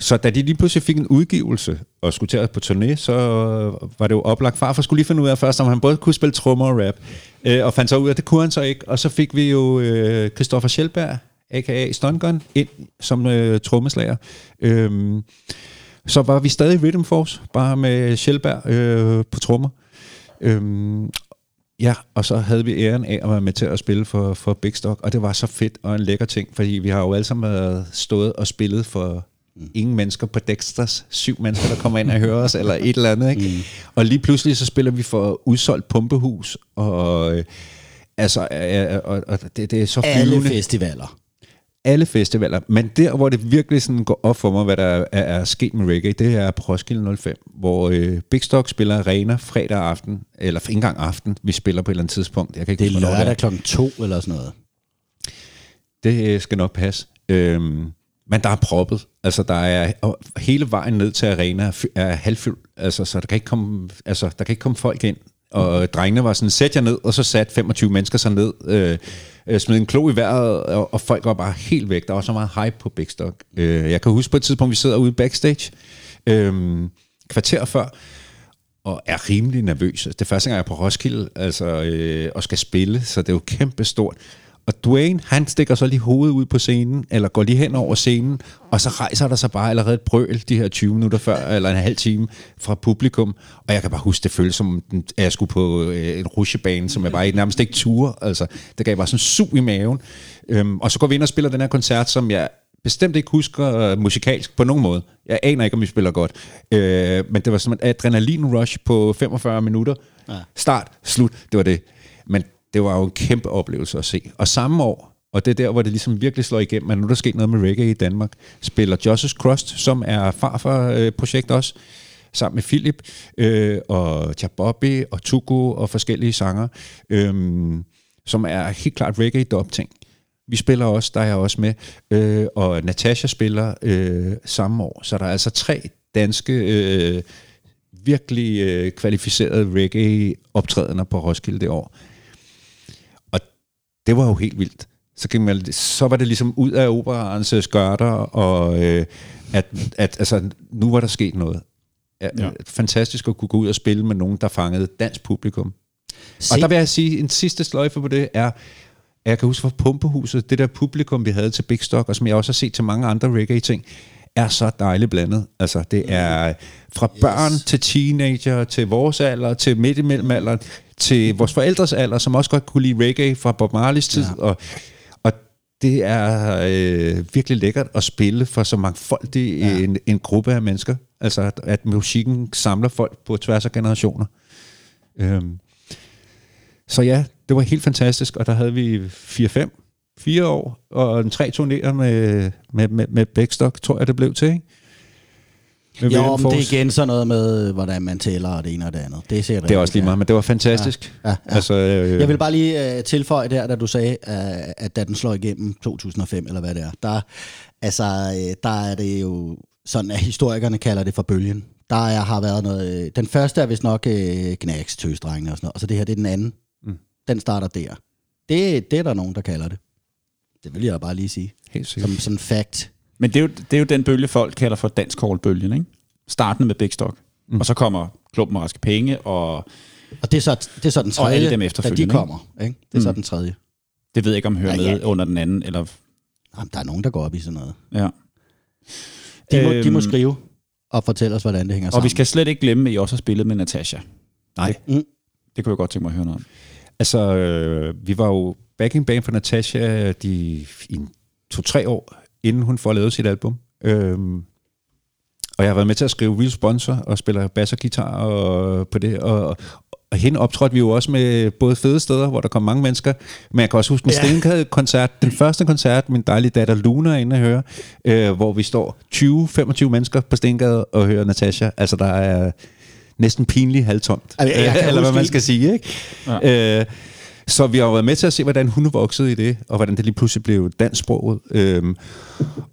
D: så da de lige pludselig fik en udgivelse og skulle til at på turné, så øh, var det jo oplagt. Farfar skulle lige finde ud af først, om han både kunne spille trommer og rap. Øh, og fandt så ud af, at det kunne han så ikke. Og så fik vi jo øh, Christoffer Schjelberg, a.k.a. Stungun, ind som øh, trommeslager. Øh, så var vi stadig Rhythm Force, bare med Schjelberg øh, på trommer. Øh, ja, og så havde vi æren af at være med til at spille for, for Big Stock, og det var så fedt og en lækker ting, fordi vi har jo alle sammen været stået og spillet for ingen mennesker på Dexters, syv mennesker, der kommer ind og hører os, eller et eller andet, ikke? Mm. Og lige pludselig så spiller vi for udsolgt pumpehus, og øh, altså, øh, og, og det, det er så
C: Alle
D: flyvende
C: festivaler.
D: alle festivaler, men der, hvor det virkelig sådan går op for mig, hvad der er, er sket med reggae, det er på Roskilde 05, hvor øh, Big Stock spiller arena fredag aften, eller ikke engang aften, vi spiller på et eller andet tidspunkt. Jeg kan ikke
C: Det er lørdag klokken to eller sådan noget.
D: Det øh, skal nok passe. Øhm, men der er proppet. Altså, der er og hele vejen ned til arena er, halvfyldt. Altså, så der kan ikke komme, altså, der kan ikke komme folk ind. Og drengene var sådan, sæt jer ned, og så sat 25 mennesker sig ned, øh, øh, smed en klo i vejret, og, og folk var bare helt væk. Der var så meget hype på Big Stock. Øh, jeg kan huske på et tidspunkt, vi sidder ude backstage, øh, kvarter før, og er rimelig nervøs. Altså, det er første gang, jeg er på Roskilde altså, øh, og skal spille, så det er jo kæmpe stort. Og Dwayne, han stikker så lige hovedet ud på scenen, eller går lige hen over scenen, og så rejser der sig bare allerede et brøl de her 20 minutter før, eller en halv time fra publikum. Og jeg kan bare huske, det føles som, at jeg skulle på øh, en rushebane, som jeg bare nærmest ikke ture. Altså, det gav bare sådan sug i maven. Øhm, og så går vi ind og spiller den her koncert, som jeg bestemt ikke husker øh, musikalsk på nogen måde. Jeg aner ikke, om vi spiller godt. Øh, men det var som et adrenalin-rush på 45 minutter. Ja. Start, slut, det var det. Men det var jo en kæmpe oplevelse at se. Og samme år, og det er der, hvor det ligesom virkelig slår igennem, at nu er der sket noget med reggae i Danmark, spiller Josh's Crust, som er farfar-projekt også, sammen med Philip øh, og Chabobi og Tugo og forskellige sanger, øh, som er helt klart reggae-dub-ting. Vi spiller også, der er jeg også med, øh, og Natasha spiller øh, samme år. Så der er altså tre danske, øh, virkelig øh, kvalificerede reggae-optrædener på Roskilde det år. Det var jo helt vildt. Så, gik man, så var det ligesom ud af operaens øh, skørter, og øh, at, at altså, nu var der sket noget. Ja,
A: Ja.
D: ja. Fantastisk at kunne gå ud og spille med nogen, der fangede dansk publikum.
C: Se,
D: Og der vil jeg sige, en sidste sløjfe på det er, at jeg kan huske fra Pumpehuset, det der publikum, vi havde til Big Stock, og som jeg også har set til mange andre reggae-ting, er så dejligt blandet. Altså, det er fra børn yes. til teenager, til vores alder, til midt imellem alderen, til vores forældres alder, som også godt kunne lide reggae fra Bob Marleys tid. Ja. Og, og det er øh, virkelig lækkert at spille for så mangfoldig ja. en, en gruppe af mennesker. Altså, at, at musikken samler folk på tværs af generationer. Øhm, så ja, det var helt fantastisk, og der havde vi 4-5, fire år, og en tre turnéer med, med, med, med Bækstock, tror jeg det blev til, ikke? Med
C: jo, men det er igen sådan noget med, hvordan man tæller og det ene og det andet. Det, ser
D: det er også lige meget, men det var fantastisk.
C: Ja, ja.
D: Altså, øh,
C: Jeg vil bare lige uh, tilføje der, da du sagde, uh, at da den slår igennem 2005, eller hvad det er, der, altså, uh, der er det jo sådan, at historikerne kalder det for bølgen. Der er, har været noget... øh, Den første er vist nok Knacks, Tøsdrengene og sådan noget, og så det her, det er den anden. Mm. Den starter der. Det, det er der nogen, der kalder det. Det vil jeg bare lige sige.
D: Helt sikkert.
C: Som sådan fact.
A: Men det er, jo, det er jo den bølge, folk kalder for dansk bølgen ikke? Startende med Big Stock. Mm. Og så kommer Klumpen og Raske Penge, og
C: Og det er så, det er så den
A: Og
C: tredje,
A: alle dem
C: da de
A: ikke?
C: kommer. Ikke? Det er mm. så den tredje.
A: det ved jeg ikke, om hører
C: Ja,
A: med
C: ja.
A: under den anden, eller...
C: Jamen, der er nogen, der går op i sådan noget.
A: Ja.
C: De må, de må
A: Øhm,
C: skrive. og fortælle os, hvordan det hænger
A: Og
C: sammen.
A: vi skal slet ikke glemme, at I også har spillet med Natasha.
D: Nej.
C: Mm.
A: Det kunne jeg godt tænke mig at høre noget om.
D: Altså, øh, vi var jo backing band for Natasha de, i to-tre år, inden hun får lavet sit album. Øhm, og jeg har været med til at skrive Real Sponsor og spiller bass og guitar og på det. Og, og hende optrådte vi jo også med både fede steder, hvor der kom mange mennesker. Men jeg kan også huske en
C: Ja.
D: Stenkade-koncert. Den første koncert, min dejlige datter Luna er inde at høre, øh, hvor vi står 20-25 mennesker på Stenkade og hører Natasha. Altså, der er næsten pinligt halvtomt.
C: Altså, jeg kan
D: Eller hvad man skal sige, ikke? Ja. Øh, så vi har jo været med til at se, hvordan hun voksede i det, og hvordan det lige pludselig blev dansksproget. Øhm,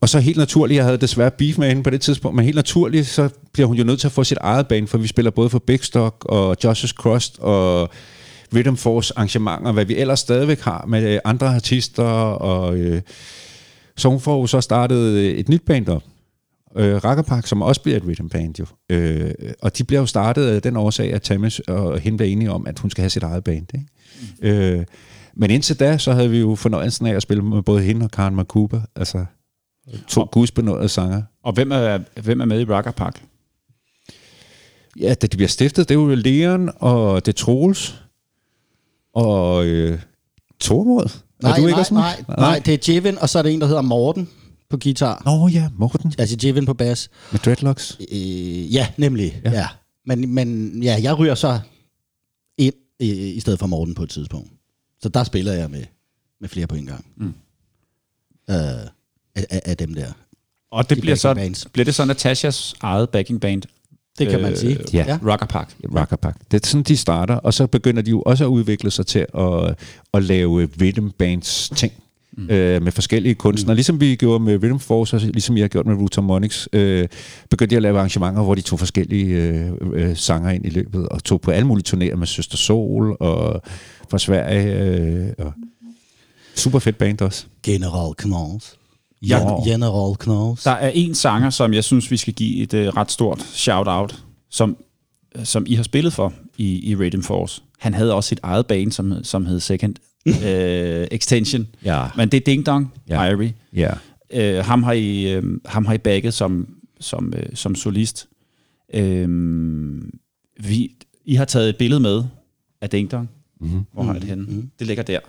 D: og så helt naturligt, jeg havde desværre beef med hende på det tidspunkt, men helt naturligt, så bliver hun jo nødt til at få sit eget band, for vi spiller både for Big Stock og Josh's Crust og Rhythm Force arrangementer, hvad vi ellers stadigvæk har med øh, andre artister, og øh, så hun får jo så startet øh, et nyt band op, øh, Rackerpark, som også bliver et rhythm band jo. Øh, og de bliver jo startet af den årsag, at Tammes og hende blev enige om, at hun skal have sit eget band. Ikke? Mm. Øh, men indtil da, så havde vi jo fornøjelsen af at spille med både hende og Karen McCooper, altså to gudsbenåede sanger.
A: Og hvem er, hvem er med i Rocker Park?
D: Ja, da de bliver stiftet, det er jo Leon, og det Troels, og øh, Tormod.
C: Nej,
D: er du ikke
C: nej,
D: også med?
C: nej, nej, det er Jevin, og så er der en, der hedder Morten på guitar.
D: Nå ja, Morten
C: Altså Jevin på bas.
D: med dreadlocks.
C: Øh, ja, nemlig. Ja.
D: Ja.
C: ja. Men, men ja, jeg ryger så ind i, i stedet for Morten på et tidspunkt. Så der spiller jeg med, med flere på en gang. Mm. Øh, af, af, af dem der.
A: Og det
C: De
A: bliver så,
C: bands.
A: bliver det så Natashas eget backing band,
C: Det kan man
A: Øh,
C: sige.
D: ja.
C: ja.
A: Rocker Park.
D: Rockerpark. Det er sådan, de starter, og så begynder de jo også at udvikle sig til at, at lave rhythm bands ting. Mm. Øh, med forskellige kunstnere. Mm. Ligesom vi gjorde med Rhythm Force, og ligesom jeg har gjort med Rutamonics, øh, begyndte de at lave arrangementer, hvor de tog forskellige øh, øh, sanger ind i løbet, og tog på alle mulige turnéer med Søster Sol, og fra Sverige, øh, og super fedt band også.
C: General Knalls.
A: Ja.
C: General Knalls.
A: Der er en sanger, som jeg synes, vi skal give et uh, ret stort shout-out, som, som I har spillet for i, i Rhythm Force. Han havde også sit eget band, som, som hed Second uh, Extension.
D: Ja.
A: Men det er Ding Dong,
D: Ja.
A: Irie.
D: Ja.
A: Uh, ham, har I, uh, ham har I bagget som, som, uh, som solist. Uh, vi, I har taget et billede med af Ding Dong. Mm-hmm. Hvor har jeg det henne? Mm-hmm. Det ligger der.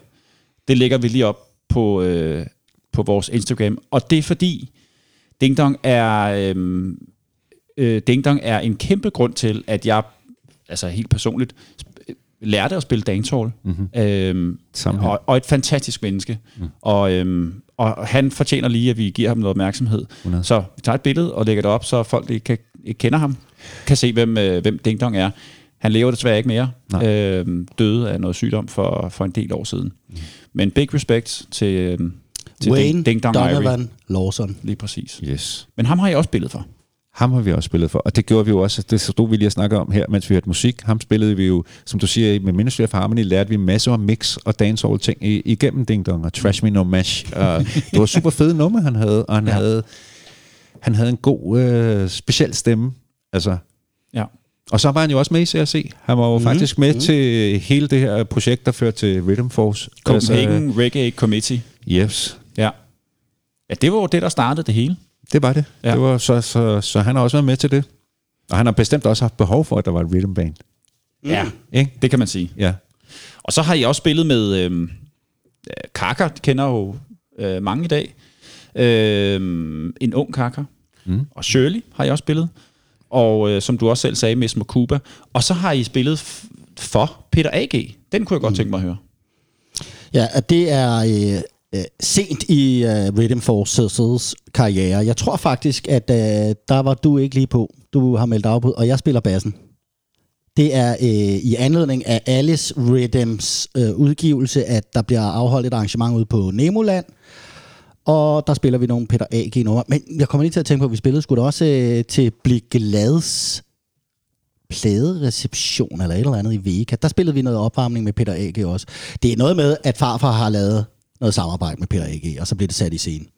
A: Det lægger vi lige op på, øh, på vores Instagram. Og det er fordi, Ding Dong er, øh, øh, Ding Dong er en kæmpe grund til, at jeg, altså helt personligt, lærte at spille dancehall. Mm-hmm. Øh,
D: her.
A: og, og et fantastisk menneske. Mm. Og, øhm, og han fortjener lige, at vi giver ham noget opmærksomhed.
D: 100.
A: Så vi tager et billede og lægger det op, så folk, der ikke, kan, ikke kender ham, kan se, hvem, øh, hvem Ding Dong er. Han lever desværre ikke mere.
D: Nej.
A: Øhm, døde af noget sygdom for, for en del år siden. Mm. Men big respect til, øhm, til
C: Wayne
A: Ding, Ding Dong Irie.
C: Donovan Lawson.
A: Lige præcis.
D: Yes.
A: Men ham har jeg også spillet for.
D: Ham har vi også spillet for, og det gjorde vi jo også, det stod vi lige at snakke om her, mens vi hørte musik. Ham spillede vi jo, som du siger, med Ministry of Harmony lærte vi masser af mix og dancehall ting igennem Ding Dong og Trash Me No Mash. Og det var super fede nummer, han havde, og han, ja. havde, han havde en god, øh, speciel stemme. Altså,
A: Ja.
D: og så var han jo også med i CRC. Han var jo mm. faktisk med mm. til hele det her projekt, der førte til Rhythm Force.
A: Copenhagen altså, Reggae Committee.
D: Yes,
A: Ja. Ja, det var jo det, der startede det hele.
D: Det var det.
A: Ja.
D: Det var, så, så, så han har også været med til det. Og han har bestemt også haft behov for, at der var et rhythm band.
A: Ja,
D: Ikke?
A: det kan man sige.
D: Ja.
A: Og så har I også spillet med øh, Kaka, de kender jo øh, mange i dag. Øh, en ung Kaka. Mm. Og Shirley har I også spillet. Og øh, som du også selv sagde, Miss Makuba. Og så har I spillet f- for Peter A.G. Den kunne jeg godt tænke mig at høre.
C: Ja, og det er øh, øh, sent i øh, Rhythm Force's karriere. Jeg tror faktisk, at øh, der var du ikke lige på. Du har meldt afbud, og jeg spiller bassen. Det er øh, i anledning af Alice Rhythms øh, udgivelse, at der bliver afholdt et arrangement ude på Nemoland. Og der spiller vi nogle Peter A.G. numre. Men jeg kommer lige til at tænke på, at vi spillede sgu da også øh, til Blik Glads pladereception eller et eller andet i Vega. Der spillede vi noget opvarmning med Peter A.G. også. Det er noget med, at farfar har lavet noget samarbejde med Peter A.G., og så bliver det sat i scenen.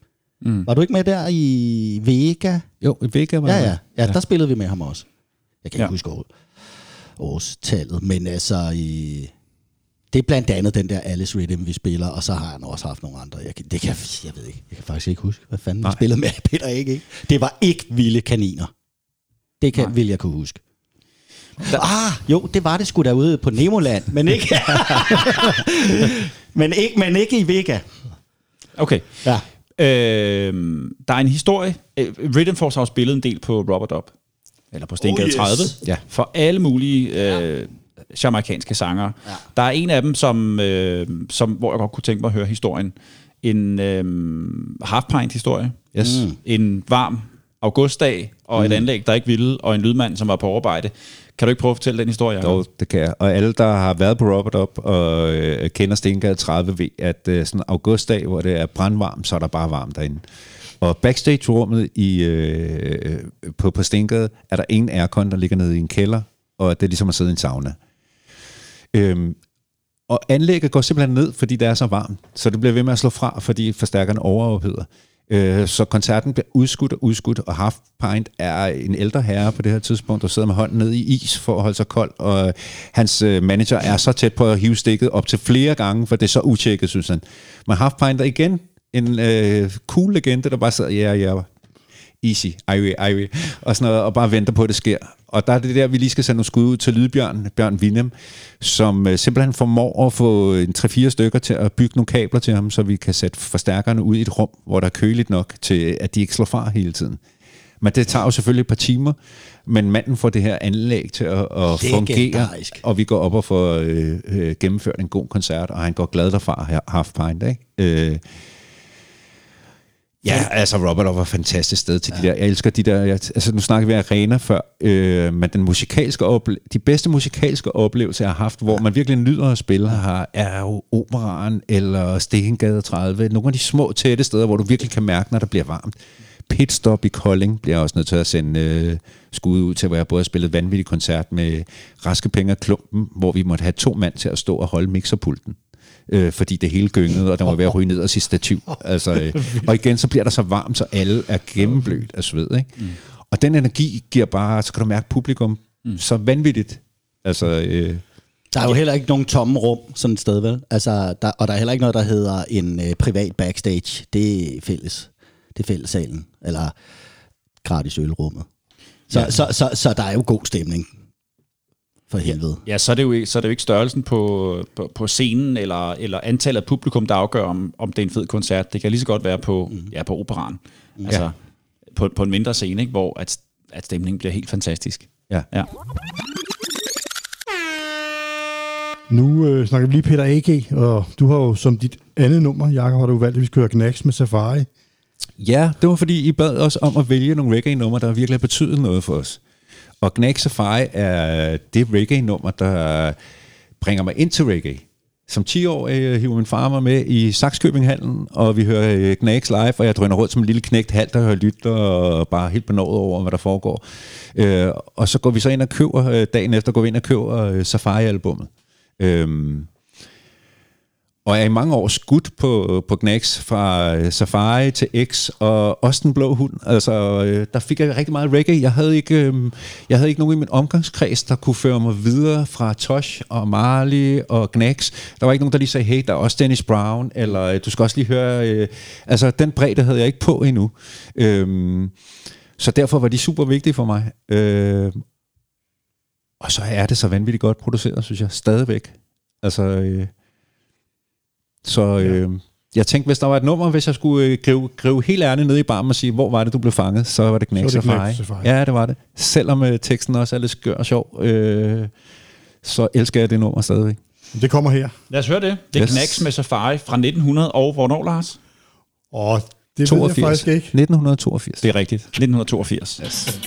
C: Mm. Var du ikke med der i Vega?
D: Jo, i Vega var
C: Ja, ja. Ja, der spillede vi med ham også. Jeg kan ikke
A: Ja.
C: huske år, årstallet, men altså... I, det er blandt andet den der Alice Rhythm, vi spiller, og så har han også haft nogle andre. Jeg, kan- det kan, jeg ved ikke, jeg kan faktisk ikke huske, hvad fanden vi
D: Nej.
C: spillede med Peter A.G. Det var ikke vilde kaniner. Det kan, vil jeg kunne huske. Ah, jo, det var det sgu derude på Nemoland, men ikke, men ikke, men ikke i Vega.
A: Okay.
C: Ja.
A: Øh, der er en historie. Øh, Rhythm Force har spillet en del på Robert Up. Eller på Stengade
F: Oh, yes.
A: 30.
D: Ja.
A: For alle mulige øh, jamaikanske sanger. Ja. Der er en af dem, som, øh, som, hvor jeg godt kunne tænke mig at høre historien. En øh, half pint historie.
D: Yes. Mm.
A: En varm augustdag, og et anlæg, der ikke ville, og en lydmand, som var på overarbejde. Kan du ikke prøve at fortælle den historie? Jacob?
D: Jo, det kan jeg. Og alle, der har været på Robert Up og øh, kender Stengade 30, ved, at øh, sådan augustdag, hvor det er brandvarmt, så er der bare varmt derinde. Og backstage-rummet i, øh, på, på Stengade er der en aircon, der ligger nede i en kælder, og det er ligesom at sidde i en sauna. Øhm, og anlægget går simpelthen ned, fordi det er så varmt, så det bliver ved med at slå fra, fordi forstærkerne overopheder. Øh, så koncerten bliver udskudt og udskudt, og Half Pint er en ældre herre på det her tidspunkt, der sidder med hånden ned i is for at holde sig kold, og hans øh, manager er så tæt på at hive stikket op til flere gange, for det er så utjekket, synes han. Men Half Pint er igen en øh, cool legende, der bare sidder, ja, yeah, ja, yeah, easy, i i og sådan noget, og bare venter på, at det sker. Og der er det der, vi lige skal sende nogle skud ud til Lydbjørn, Bjørn Winem, som øh, simpelthen formår at få en 3-4 stykker til at bygge nogle kabler til ham, så vi kan sætte forstærkerne ud i et rum, hvor der er køligt nok til, at de ikke slår fra hele tiden. Men det tager jo selvfølgelig et par timer, men manden får det her anlæg til at, at fungere, og vi går op og får øh, øh, gennemført en god koncert, og han går glad derfra, her- Half Pint, ikke? Øh, Ja, altså Robert var et fantastisk sted til ja. de der. Jeg elsker de der, jeg, altså nu snakker vi arena før, øh, men den musikalske ople- de bedste musikalske oplevelser, jeg har haft, hvor man virkelig nyder at spille, har, er jo operaren eller Stengade 30. Nogle af de små tætte steder, hvor du virkelig kan mærke, når der bliver varmt. Pitstop i Kolding bliver jeg også nødt til at sende øh, skud ud til, hvor jeg både har spillet vanvittig koncert med Raske Penge og Klumpen, hvor vi måtte have to mand til at stå og holde mixerpulten øh, fordi det hele gyngede, og der var ved at ryge ned sit stativ. Altså, øh, og igen, så bliver der så varmt, så alle er gennemblødt af sved. Ikke? Mm. Og den energi giver bare, så kan du mærke publikum mm. så vanvittigt. Altså, øh,
C: Der er jo heller ikke nogen tomme rum sådan et sted, vel? Altså, der, og der er heller ikke noget, der hedder en øh, privat backstage. Det er fælles. Det er fællessalen. Eller gratis ølrummet. Så, ja. så, så, så der er jo god stemning. For helvede.
A: Ja, så er det jo ikke, så er det jo ikke størrelsen på, på, på scenen eller, eller antallet af publikum, der afgør, om, om det er en fed koncert. Det kan lige så godt være på, mm. ja, på operan. Mm. Altså på, på en mindre scene, ikke? hvor at, at stemningen bliver helt fantastisk.
D: ja.
A: Ja.
B: Nu øh, snakker vi lige Peter A.G., og du har jo som dit andet nummer, Jakob, har du valgt, at vi skal høre Knacks med Safari.
D: Ja, det var fordi, I bad os om at vælge nogle reggae-numre, der virkelig har betydet noget for os. Og Gnag Safari er det reggae-nummer, der bringer mig ind til reggae. Som 10 år øh, hiver min far mig med i Saxkøbinghallen, og vi hører øh, Gnags live, og jeg drøner rundt som en lille knægt halvt, der hører lytter og bare helt benovet over, hvad der foregår. Øh, og så går vi så ind og køber, øh, dagen efter går vi ind og køber øh, Safari-albummet. Øh, og jeg er i mange år skudt på, på Gnax fra øh, Safari til X og også den blå hund. Altså, øh, der fik jeg rigtig meget reggae. Jeg havde ikke, øh, jeg havde ikke nogen i min omgangskreds, der kunne føre mig videre fra Tosh og Marley og Gnax. Der var ikke nogen, der lige sagde, hey, der er også Dennis Brown, eller du skal også lige høre... Øh, altså, den bredde havde jeg ikke på endnu. Øh, så derfor var de super vigtige for mig. Øh, og så er det så vanvittigt godt produceret, synes jeg, stadigvæk. Altså... Øh, så øh, jeg tænkte, hvis der var et nummer, hvis jeg skulle øh, grive, grive helt ærligt ned i barmen og sige, hvor var det, du blev fanget, så var det Knæk Safari.
B: Safari.
D: Ja, det var det. Selvom øh, teksten også er lidt skør og sjov, øh, så elsker jeg det nummer stadigvæk.
B: Det kommer her.
A: Lad os høre det. Det er
D: Yes.
A: Knacks med Safari fra 1900, og hvornår, Lars?
B: Og det ved jeg faktisk ikke.
D: 1982.
A: Det er rigtigt. 1982.
D: Yes.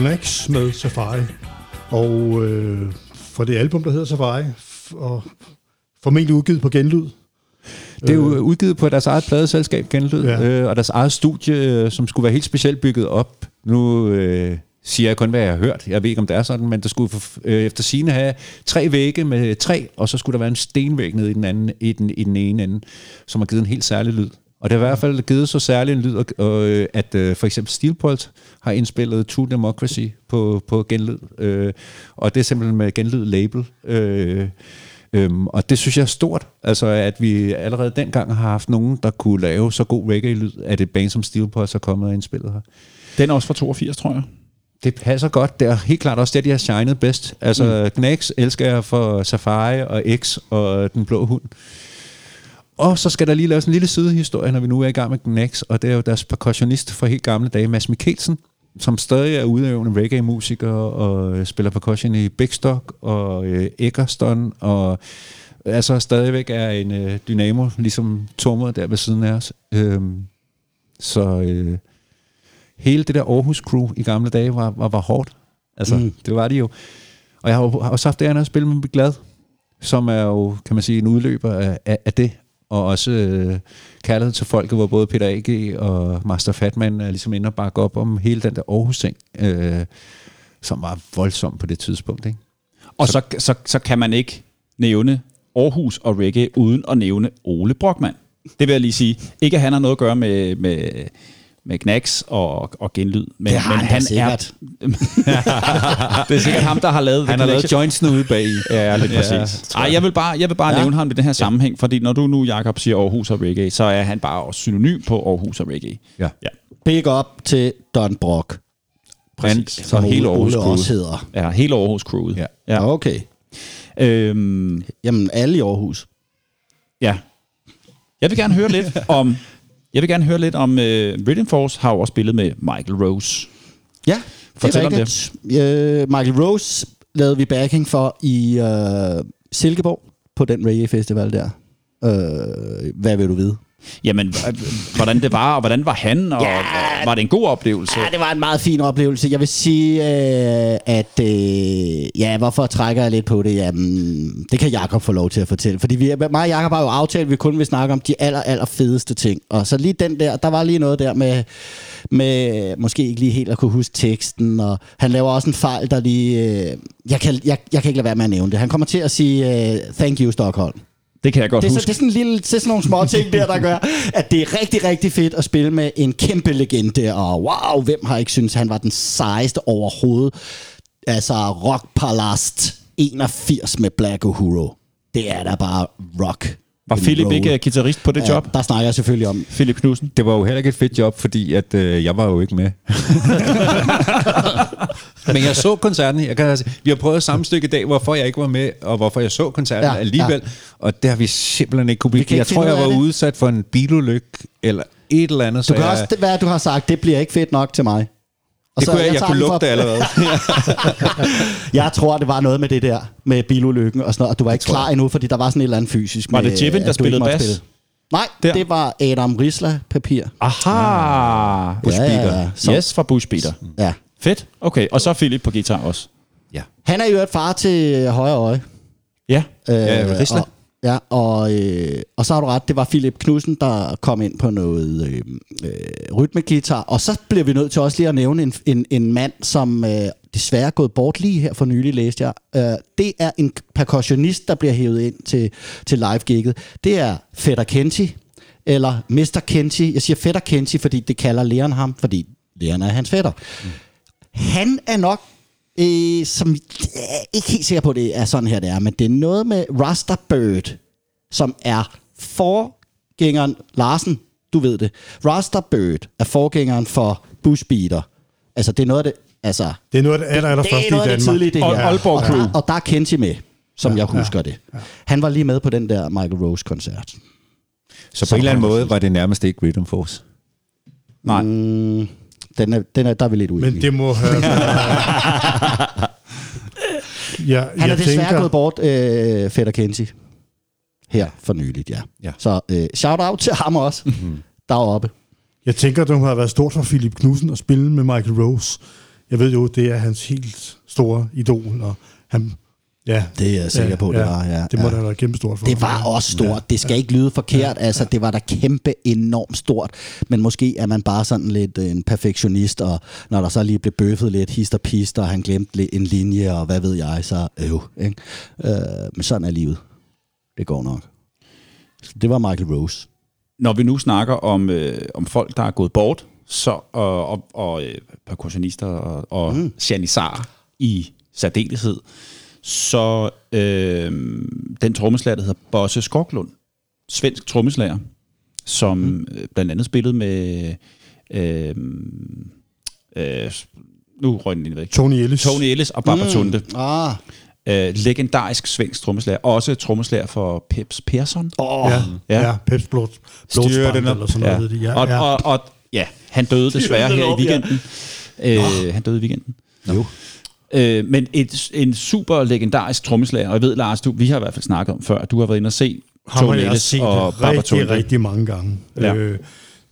B: Gnax med Safari. Og øh, for det album, der hedder Safari, og formentlig udgivet på genlyd.
D: Det er jo udgivet på deres eget pladeselskab, Genlyd,
B: Ja.
D: øh, og deres eget studie, øh, som skulle være helt specielt bygget op. Nu øh, siger jeg kun, hvad jeg har hørt. Jeg ved ikke, om det er sådan, men der skulle øh, efter sine have tre vægge med træ, og så skulle der være en stenvæg nede i den, anden, i den, i den ene ende, som har givet en helt særlig lyd. Og det har i hvert fald givet så særlig en lyd, øh, at øh, for eksempel Steelpult har indspillet True Democracy på, på genlyd. Øh, og det er simpelthen med genlyd label. Øh, Øhm, og det synes jeg er stort, altså at vi allerede dengang har haft nogen, der kunne lave så god reggae-lyd, at et band som Steelpulse er kommet og indspillet her.
A: Den er også fra 82, tror jeg.
D: Det passer godt. Det er helt klart også det, de har shined bedst. Altså mm. Gnax elsker jeg for Safari og X og Den Blå Hund. Og så skal der lige laves en lille sidehistorie, når vi nu er i gang med Gnax, og det er jo deres percussionist fra helt gamle dage, Mads Mikkelsen, som stadig er udøvende reggae-musiker og øh, spiller percussion i Big Stock og øh, Eckerston, og altså stadigvæk er en øh, dynamo, ligesom Tormod der ved siden af os. Øhm, så øh, hele det der Aarhus-crew i gamle dage var, var, var hårdt. Altså, mm. det var de jo. Og jeg har jo har også haft det andet at spille med Glad, som er jo, kan man sige, en udløber af, af, af det. Og også øh, kærlighed til folket, hvor både Peter A.G. og Master Fatman er ligesom inde og bakke op om hele den der Aarhus-ting, øh, som var voldsom på det tidspunkt. Ikke?
A: Og så, så, så kan man ikke nævne Aarhus og reggae uden at nævne Ole Brockmann. Det vil jeg lige sige. Ikke at han har noget at gøre med, med, med Gnax og, og genlyd. Men,
C: Det har
A: men
C: han da sikkert.
A: Er, det er sikkert ham, der har lavet
D: Han har lavet jointsene ude bag i.
A: Ja, lidt præcis. Ej, jeg vil bare, jeg vil bare
C: Ja.
A: ja. nævne ham i den her sammenhæng, fordi når du nu, Jakob, siger Aarhus og reggae, så er han bare også synonym på Aarhus og reggae.
D: Ja.
A: Ja,
C: Big up til Don Brock,
A: præcis.
D: Så
C: som
D: hele Aarhus
C: Ole
D: crew.
C: også hedder.
A: Ja, hele Aarhus crewet.
D: Ja.
A: Ja.
C: Okay.
A: Øhm,
C: Jamen, alle i Aarhus.
A: ja. Jeg vil gerne høre lidt om... Jeg vil gerne høre lidt om... Uh, Rhythm Force har jo også spillet med Michael Rose.
C: Ja,
A: Fortæl
C: det
A: om
C: er rigtigt. Øh, Michael Rose lavede vi backing for i øh, Silkeborg på den reggae festival der. Øh, hvad vil du vide?
A: Jamen, hvordan det var, og hvordan var han, og
C: ja.
A: var det en god oplevelse?
C: Ja, det var en meget fin oplevelse. Jeg vil sige, øh, at øh, ja, hvorfor trækker jeg lidt på det? Jamen, det kan Jakob få lov til at fortælle. Fordi vi, mig og Jakob har jo aftalt, at vi kun vil snakke om de aller, aller fedeste ting. Og så lige den der, der var lige noget der med, med måske ikke lige helt at kunne huske teksten. Og han laver også en fejl, der lige... Øh, jeg, kan, jeg, jeg kan ikke lade være med at nævne det. Han kommer til at sige, øh, thank you, Stockholm.
A: Det kan jeg godt
C: Det er, så,
A: huske.
C: det er sådan en lille, det er sådan nogle små ting der, der gør, at det er rigtig, rigtig fedt at spille med en kæmpe legende, og wow, hvem har ikke synes han var den sejeste overhovedet. Altså Rock Palast 81 med Black Uhuru. Det er da bare rock.
A: Var Philip ikke uh, guitarist på det
C: Ja,
A: job?
C: Der snakker jeg selvfølgelig om.
A: Philip Knudsen?
D: Det var jo heller ikke et fedt job, fordi at, øh, jeg var jo ikke med. Men jeg så koncerten. Jeg kan, altså- vi har prøvet et sammenstykke i dag, hvorfor jeg ikke var med, og hvorfor jeg så koncerten
C: Ja,
D: alligevel. Ja. Og det har vi simpelthen ikke kunne blive. Jeg tror, jeg var
C: det.
D: udsat for en bilulykke, eller et eller andet.
C: Du kan
D: jeg,
C: også, hvad du har sagt, det bliver ikke fedt nok til mig. Og
D: det
C: så
D: kunne jeg, jeg,
C: tager
D: kunne lugte allerede.
C: Jeg tror, det var noget med det der, med bilulykken og sådan noget, og du var ikke klar endnu, fordi der var sådan et eller andet fysisk.
A: Var
C: med,
A: det Jevin, der spillede bas?
C: spille. Nej,
A: Der.
C: det var Adam Risla papir.
A: Aha!
C: Ja, ja, så-
A: Yes, fra Bushbeater.
C: Ja.
A: Fedt. Okay, og så Philip på guitar også.
D: ja.
C: Han er jo et far til højre øje.
A: Ja.
D: Ja, Risla.
C: Og, ja, og, øh, og så har du ret, det var Philip Knudsen, der kom ind på noget øh, øh, rytmegitar. Og så bliver vi nødt til også lige at nævne en, en, en mand, som øh, desværre er gået bort lige her for nylig, læste jeg. Øh, det er en percussionist, der bliver hævet ind til, til live-gigget. Det er Fedder Kenchi, eller Mr. Kenchi. Jeg siger Fedder Kenchi, fordi det kalder Leon ham, fordi Leon er hans fætter. Mm. Han er nok øh, som jeg er ikke helt sikker på, at det er sådan her, det er, men det er noget med Rasta Bird, som er forgængeren, Larsen, du ved det, Rasta Bird er forgængeren for Bushbeater. Altså, det er noget af det, altså,
B: Det er noget af det aller, aller
C: det
B: første
C: er noget
B: i
C: af det
B: Danmark.
C: tidlige, det
A: Og
C: her.
A: Aalborg
C: og,
A: Crew.
C: der, og der er Kenji med, som
B: Ja,
C: jeg husker
B: ja,
C: det. Han var lige med på den der Michael Rose-koncert.
D: Så på en eller anden måde var det nærmest ikke Rhythm Force.
A: Nej.
C: Mm, den er, den er, der er vi lidt uenige.
B: Men det må have... ja,
C: Han er
B: jeg
C: desværre
B: tænker,
C: gået bort, øh, Fætter Kenji. Her for nyligt, ja.
D: Ja.
C: Så øh, shout out til ham også, deroppe.
B: Jeg tænker, det må have været stort for Philip Knudsen at spille med Michael Rose jeg ved jo, det er hans helt store idol, og han, ja.
C: Det er jeg sikker på, det var, ja.
B: Det må
C: Ja.
B: da have været kæmpestort for
C: Det var også stort. Det skal ikke lyde forkert. Altså, det var da kæmpe enormt stort. Men måske er man bare sådan lidt øh, en perfektionist, og når der så lige blev bøffet lidt hist og pist, og han glemte en linje, og hvad ved jeg, så øv. Ikke? Øh, men sådan er livet. Det går nok. Så det var Michael Rose.
A: Når vi nu snakker om, øh, om folk, der er gået bort, så, og, og, og øh, percussionister og, og mm. janissarer i særdeleshed, så øh, den trommeslager, der hedder Bosse Skoglund, svensk trommeslager, som mm. blandt andet spillede med... Øh, øh, nu røg den lige væk.
B: Tony Ellis.
A: Tony Ellis og Babatunde. Mm.
C: Ah,
A: Øh, legendarisk svensk trommeslager. Også trommeslager for Peps Persson.
C: oh,
B: Ja,
A: Ja.
B: ja. ja Peps Blod, Blodsband eller sådan noget. hed de. Ja,
A: og,
B: ja.
A: Og, og, ja, han døde desværre her i
B: op, ja.
A: weekenden. Øh, han døde i weekenden.
C: jo.
A: Øh, men et, en super legendarisk trommeslager, og jeg ved, Lars, du, vi har i hvert fald snakket om før, at du har været inde og se
B: jeg
A: Ellis og
B: rigtig,
A: Babatunde.
B: rigtig mange gange.
A: Ja.
B: Øh,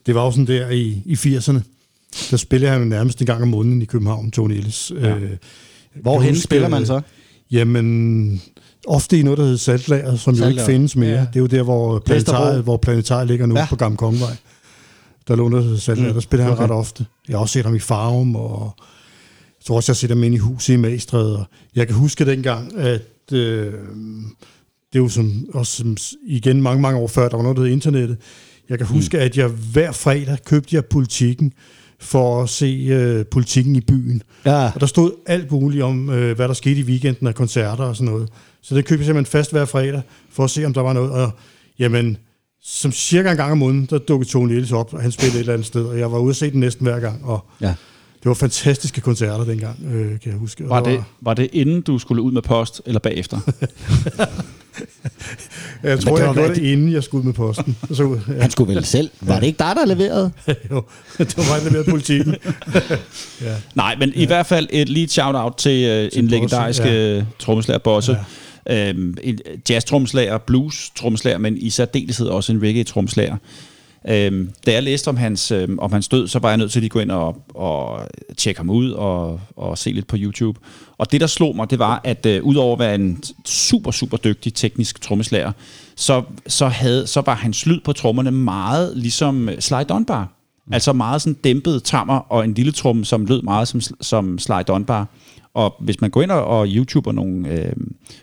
B: det var jo sådan der i, i 80'erne. Der spillede han nærmest en gang om måneden i København, Tony Ellis. Ja. Øh,
C: Hvorhen
B: jeg husker,
C: spiller man så?
B: Jamen, ofte i noget, der hedder Saltlager, som jo ikke
C: Saltlager.
B: findes mere.
C: Ja.
B: Det er jo der, hvor planetariet, hvor planetariet ligger nu
C: Ja.
B: på Gamle Kongevej. Der lå noget, der hedder Saltlager. Mm. Der spiller han
C: Okay.
B: ret ofte. Jeg har også set ham i Farum, og tror også, jeg set ham ind i huset i Magstred. Og jeg kan huske dengang, at øh, det er jo som, også som, igen mange, mange år før, der var noget, der hed internettet. Jeg kan huske, mm. at jeg hver fredag købte jeg politikken for at se øh, politikken i byen.
C: Ja.
B: Og der stod alt muligt om, øh, hvad der skete i weekenden af koncerter og sådan noget. Så det købte jeg simpelthen fast hver fredag, for at se, om der var noget. Og jamen, som cirka en gang om måneden, der dukkede Tony Ellis op, og han spillede et eller andet sted, og jeg var ude at se den næsten hver gang. Og
C: Ja.
B: Det var fantastiske koncerter dengang, øh, kan jeg huske.
A: Var det, var det inden du skulle ud med post, eller bagefter?
B: Jeg tror,
C: det
B: jeg
C: var
B: gjorde det, inden jeg skulle ud med posten. Så, ja,
C: Han skulle vel selv. Var det ikke dig, der leverede?
B: jo, det var mig, der lavede politikken. ja.
A: Nej, men ja. i hvert fald et lige shout-out til, øh, en
B: Bosse,
A: legendarisk
B: ja.
A: ja. trommeslager Bosse. Ja. Øhm, en jazz-trommeslager, blues-trommeslager, men i særdeleshed også en reggae-trommeslager. Øhm, da jeg læste om hans, øhm, om hans død, så var jeg nødt til at lige gå ind og, og tjekke ham ud og, og se lidt på YouTube. Og det, der slog mig, det var, at øh, udover at være en super, super dygtig teknisk trommeslager, så, så, havde, så var hans lyd på trommerne meget ligesom øh, Sly Dunbar. Altså meget sådan dæmpet tammer og en lille tromme, som lød meget som, som Sly Dunbar. Og hvis man går ind og, og YouTuber nogle øh,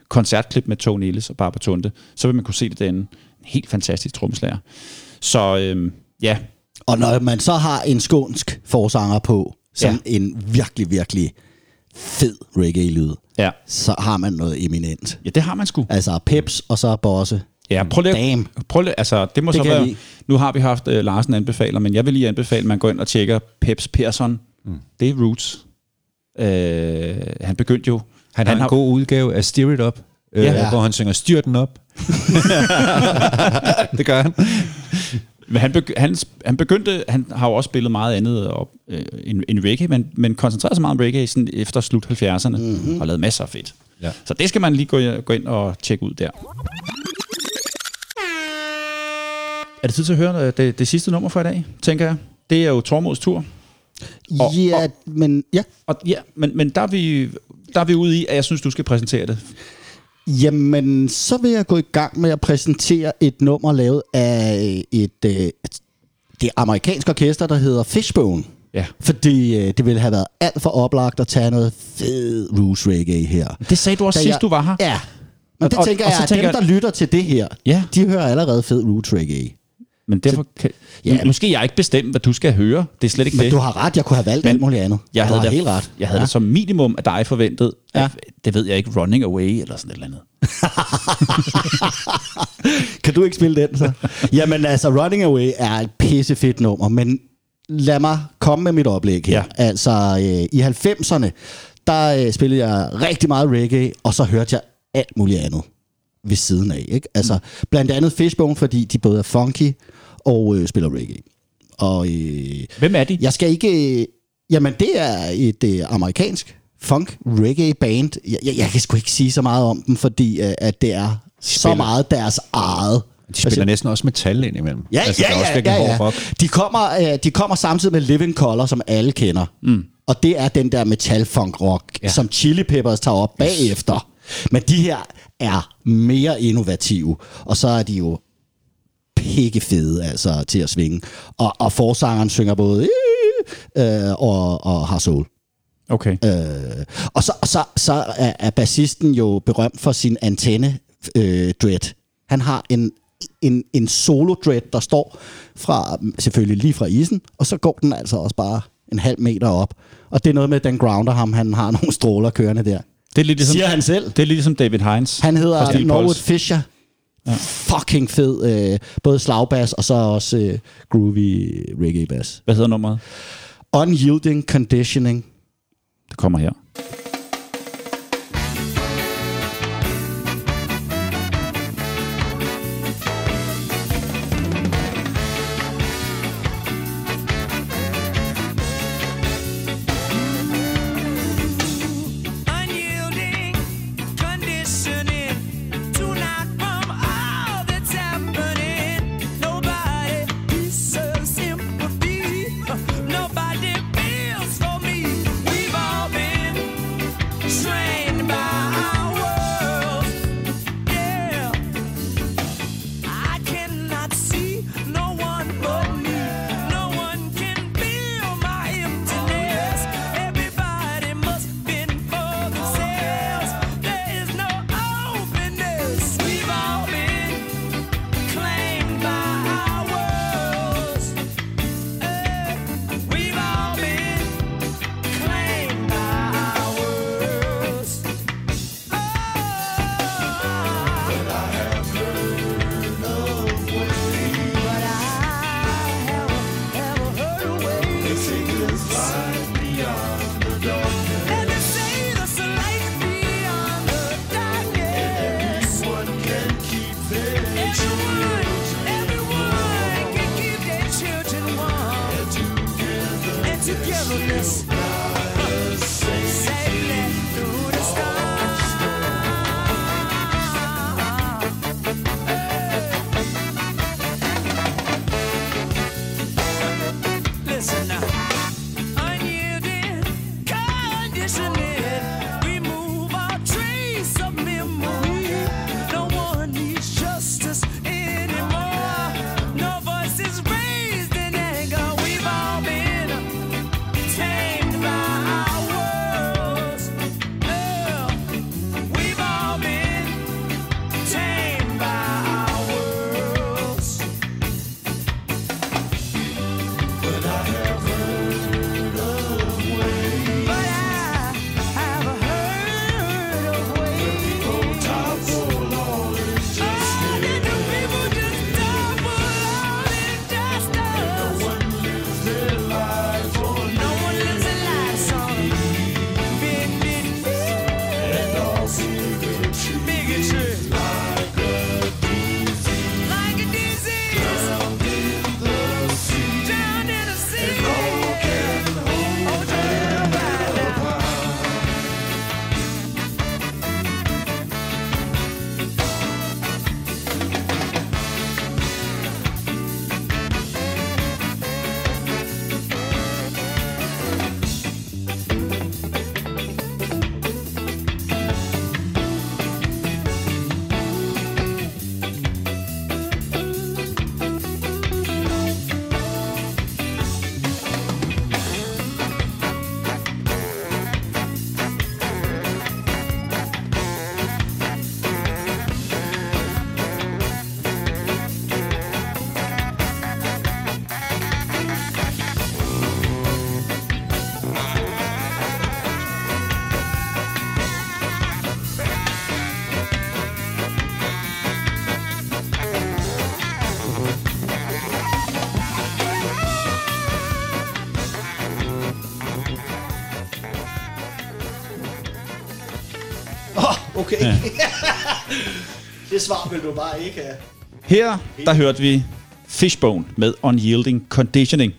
A: koncertklip med Tony Ellis og Barbara Tunde, så vil man kunne se det derinde. En helt fantastisk trommeslager. Så øh, ja,
C: Og når man så har en skånsk forsanger på, som
A: Ja.
C: ja. en virkelig, virkelig fed reggae-lyd,
A: ja.
C: så har man noget eminent.
A: ja, det har man sgu.
C: Altså Peps og så Bosse.
A: Ja, prøv lige,
C: Damn.
A: prøv lige, altså det må
C: Det
A: så være,
C: lide.
A: nu har vi haft uh, Larsen anbefaler, men jeg vil lige anbefale, at man går ind og tjekker Peps Persson. Mm. Det er Roots. Uh, han begyndte jo,
D: Han, han har en god udgave af Steer It Up, øh,
A: Ja.
D: hvor han synger Styr den op. det gør han.
A: Men han, begy- han, han begyndte, han har jo også spillet meget andet op, øh, end, end reggae, men, men koncentrerede sig meget om reggae sådan efter slut 70'erne, mm-hmm. og lavet masser af fedt.
D: Ja.
A: Så det skal man lige gå, gå ind og tjekke ud der. Er det tid til at høre øh, det, det sidste nummer for i dag, tænker jeg? Det er jo Tormods tur. Og-
C: ja,
A: og-
C: men ja.
A: Og ja, men, men der, er vi, der er vi ude i, at jeg synes, du skal præsentere det.
C: Jamen, så vil jeg gå i gang med at præsentere et nummer lavet af et, øh, det amerikanske orkester, der hedder Fishbone.
A: Ja.
C: Fordi øh, det ville have været alt for oplagt at tage noget fed roots reggae her.
A: Det sagde du også
C: Da
A: sidst,
C: jeg-
A: du var her.
C: Ja. Men
A: Og-
C: det
A: og-
C: tænker
A: og
C: jeg,
A: så
C: at
A: tænker
C: dem,
A: jeg-
C: der lytter til det her,
A: Ja.
C: de hører allerede fed roots reggae.
A: Men derfor kan,
C: Ja,
A: ja, måske jeg ikke bestemt, hvad du skal høre. Det er slet ikke
C: Men
A: det.
C: du har ret, jeg kunne have valgt
A: Men
C: alt muligt andet.
A: jeg
C: du
A: havde det,
C: helt ret.
A: Jeg havde
C: ja.
A: det som minimum af dig forventet.
C: Ja.
A: Det ved jeg ikke, Running Away eller sådan et eller andet.
C: Kan du ikke spille den så? Jamen altså, Running Away er et pissefedt nummer, men lad mig komme med mit oplæg her.
A: Ja.
C: Altså, øh, i 90'erne, der øh, spillede jeg rigtig meget reggae, og så hørte jeg alt muligt andet ved siden af. Ikke? Altså, blandt andet Fishbone, fordi de både er funky og øh, spiller reggae. Og øh,
A: Hvem er de?
C: jeg skal ikke... Øh, jamen, det er et øh, amerikansk funk reggae band. Jeg, jeg, jeg kan sgu ikke sige så meget om dem, fordi øh, at det er så
D: spiller-
C: meget deres eget.
D: De spiller næsten også metal ind imellem.
C: Ja,
D: altså,
C: ja,
D: er også
C: ja, ja, ja. De kommer, øh, de kommer samtidig med Living Color, som alle kender. Mm. Og det er den der metal-funk rock, ja. som Chili Peppers tager op bagefter. Men de her er mere innovative, og så er de jo pikke fede altså, til at svinge. Og, og forsangeren synger både øh, og, og har soul.
G: Okay.
C: Øh, og så, så, så er, er bassisten jo berømt for sin antenne øh, dread. Han har en, en, en solo dread, der står fra, selvfølgelig lige fra isen, og så går den altså også bare en halv meter op. Og det er noget med, at den grounder ham, han har nogle stråler kørende der.
G: Det er lidt ligesom,
C: Siger han selv.
G: Det er lidt ligesom David Hines.
C: Han hedder Norwood. Fisher. Ja. Fucking fed. Øh, både slagbass og så også øh, groovy reggae bass.
G: Hvad hedder nummeret?
C: Unyielding Conditioning.
G: Det kommer her.
C: Okay. Ja. det svar vil du bare ikke have.
G: Her, der hørte vi Fishbone med Unyielding Conditioning.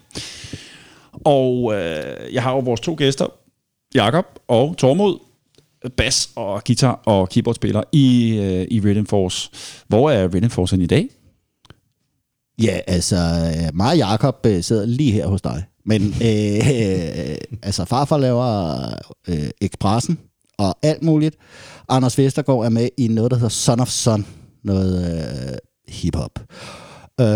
G: Og øh, jeg har jo vores to gæster, Jakob og Tormod, bas og guitar og keyboardspiller i, øh, i Rhythm Force. Hvor er Rhythm Force i dag?
C: Ja, altså, øh, mig og Jacob øh, sidder lige her hos dig. Men øh, altså, farfar laver øh, Expressen og alt muligt. Anders Vestergaard er med i noget, der hedder Son of Son. Noget øh, hiphop. Øh,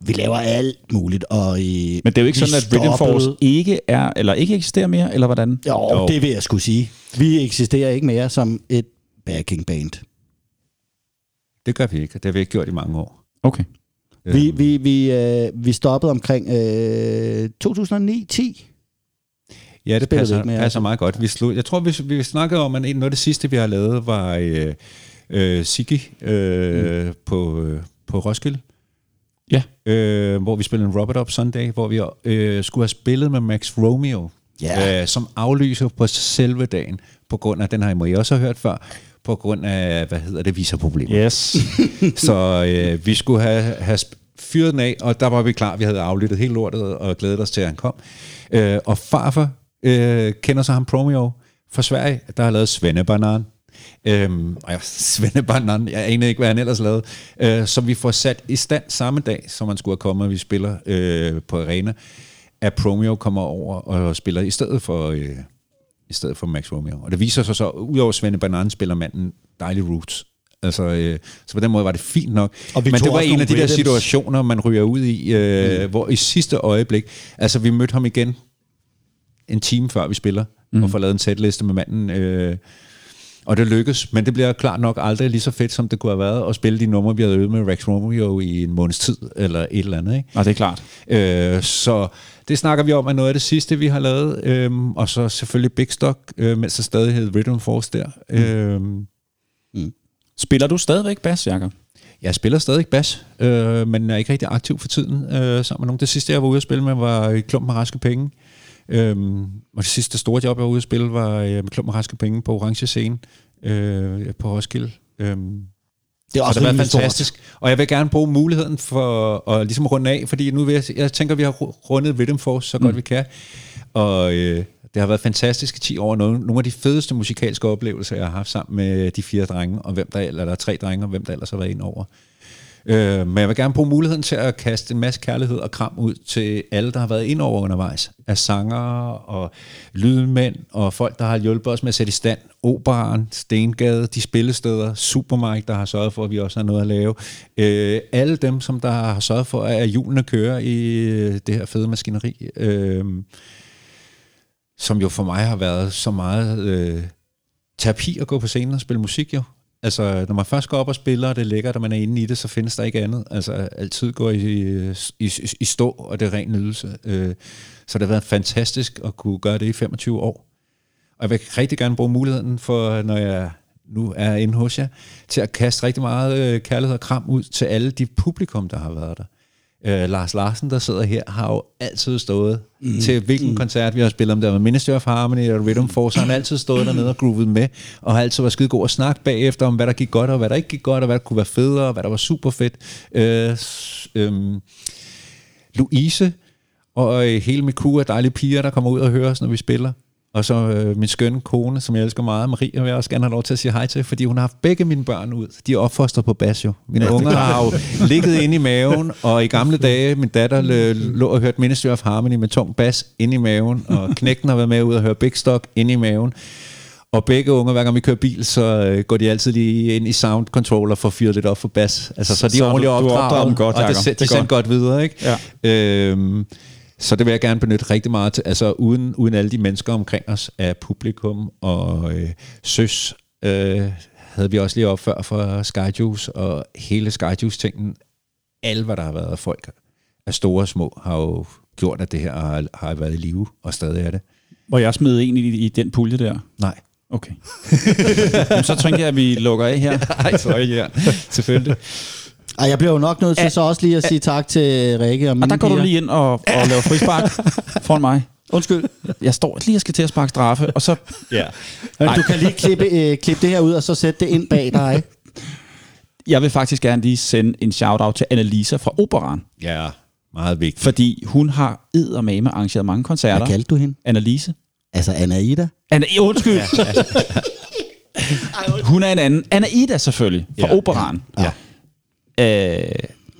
C: vi laver alt muligt. Og, øh,
A: Men det er jo ikke sådan, at Rhythm Force ikke er, eller ikke eksisterer mere, eller hvordan?
C: Jo, jo, det vil jeg skulle sige. Vi eksisterer ikke mere som et backing band.
D: Det gør vi ikke, det har vi ikke gjort i mange år.
A: Okay.
C: Vi, vi, vi, øh, vi stoppede omkring øh, 2009-10.
D: Ja, det passer,
C: ikke mere,
D: passer
C: altså.
D: meget godt. Vi, slog, jeg tror, vi, vi snakkede om, at noget af det sidste, vi har lavet, var øh, øh, Siggy øh, mm. på, øh, på Roskilde.
A: Ja.
D: Øh, hvor vi spillede en Robert Up Sunday, hvor vi øh, skulle have spillet med Max Romeo,
C: Ja.
D: øh, som aflyser på selve dagen, på grund af, den har I må I også hørt før, på grund af, hvad hedder det, visaproblemer.
A: Yes.
D: Så øh, vi skulle have, have fyret den af, og der var vi klar. Vi havde aflyttet hele lortet og glædet os til, at han kom. Øh, og farfar øh, kender så ham Promio fra Sverige, der har lavet Svennebanan. Øhm, og jeg, Svennebanan, jeg aner ikke, hvad han ellers lavede. Øh, så vi får sat i stand samme dag, som han skulle have kommet, og vi spiller øh, på arena, at Promio kommer over og spiller i stedet for... Øh, i stedet for Max Romeo. Og det viser sig så, udover Svende Banan, spiller manden dejlig roots. Altså, øh, så på den måde var det fint nok.
C: Og
D: Men det var en af de der situationer, man ryger ud i, øh, mm. hvor i sidste øjeblik, altså vi mødte ham igen en time før vi spiller, mm. og får lavet en setliste med manden, øh, og det lykkes, men det bliver klart nok aldrig lige så fedt, som det kunne have været at spille de numre, vi havde øvet med Rex Romeo i en måneds tid, eller et eller andet. Ikke?
A: Nå, det er klart.
D: Øh, så det snakker vi om, er noget af det sidste, vi har lavet. Øhm, og så selvfølgelig Big Stock, øh, mens der stadig hed Rhythm Force der. Mm. Øhm,
A: Spiller du stadigvæk bas, Jacob?
D: jeg spiller stadig bas, øh, men er ikke rigtig aktiv for tiden øh, sammen med nogen. Det sidste, jeg var ude at spille med, var i Klump med Raske Penge. Øhm, og det sidste store job, jeg var ude at spille, var øh, med Klump med Raske Penge på Orange Scene øh, på Roskilde. Øhm,
C: Det er
D: og
C: også
D: det har været
C: rimelig stort.
D: fantastisk. Og jeg vil gerne bruge muligheden for at ligesom runde af, fordi nu vil jeg, jeg tænker, vi har ru- rundet Rhythm Force så godt
A: Mm.
D: vi kan. Og øh, det har været fantastiske 10 år. Nogle, nogle af de fedeste musikalske oplevelser, jeg har haft sammen med de fire drenge, og hvem der, eller der er tre drenge, og hvem der ellers har været ind over. Øh, men jeg vil gerne bruge muligheden til at kaste en masse kærlighed og kram ud til alle, der har været ind over undervejs. Af sanger og lydmænd og folk, der har hjulpet os med at sætte i stand. Operan, Stengade, de spillesteder, Supermarked, der har sørget for, at vi også har noget at lave. Øh, alle dem, som der har sørget for, at hjulene kører i øh, det her fede maskineri. Øh, som jo for mig har været så meget øh, terapi at gå på scenen og spille musik jo. Altså, når man først går op og spiller, og det er lækkert, og man er inde i det, så findes der ikke andet. Altså, altid går i, i, i stå, og det er ren nydelse. Øh, så det har været fantastisk at kunne gøre det i 25 år. Og jeg vil rigtig gerne bruge muligheden for, når jeg nu er inde hos jer, til at kaste rigtig meget øh, kærlighed og kram ud til alle de publikum, der har været der. Øh, Lars Larsen, der sidder her, har jo altid stået mm. til hvilken mm. koncert vi har spillet, om det var Ministry of Harmony eller Rhythm Force, han har altid stået dernede og groovet med, og har altid været skide god at snakke bagefter om, hvad der gik godt, og hvad der ikke gik godt, og hvad der kunne være federe, og hvad der var super fedt. Øh, øhm, Louise og øh, hele mit crew af dejlige piger, der kommer ud og hører os, når vi spiller. Og så øh, min skønne kone, som jeg elsker meget, Marie, vil jeg også gerne have lov til at sige hej til, fordi hun har haft begge mine børn ud. De er opfostret på bas jo. Mine ja, unger har jo ligget inde i maven, og i gamle dage, min datter lø- lå og hørte Ministry of Harmony med tung bas inde i maven, og knægten har været med ud og høre Big Stock inde i maven. Og begge unger, hver gang vi kører bil, så øh, går de altid lige ind i sound controller for at fyre lidt op for bas. Altså, så de er ordentligt opdraget,
A: godt,
D: og det, de
A: er
D: sendte godt videre, ikke?
A: Ja.
D: Øhm, så det vil jeg gerne benytte rigtig meget til, altså uden, uden alle de mennesker omkring os af publikum og øh, søs, øh, havde vi også lige op før for Skyjuice og hele Skyjuice-tingen. Alle, hvad der har været af folk af store og små, har jo gjort, at det her har, har været i live, og stadig er det.
A: Hvor jeg smed en i, i den pulje der.
D: Nej.
A: Okay. Jamen, så tænker jeg, at vi lukker af her.
D: Nej, sorry, ja. Selvfølgelig.
C: Ej, jeg bliver jo nok nødt til så også lige at sige tak til Rikke og mine
A: Og der går du
C: piger.
A: lige ind og, og laver frispark foran mig.
C: Undskyld.
A: Jeg står lige og skal til at sparke straffe, og så...
D: Ja.
C: Men du kan lige klippe, øh, klippe det her ud, og så sætte det ind bag dig.
A: Jeg vil faktisk gerne lige sende en shout-out til Annalisa fra Operan,
D: Ja, meget vigtigt.
A: fordi hun har eddermame arrangeret mange koncerter.
C: Hvad kaldte du hende?
A: Annalise.
C: Altså Anna Ida?
A: Anna, undskyld. hun er en anden. Anna Ida selvfølgelig, fra
D: Ja.
A: Operan.
D: Ja.
A: Øh,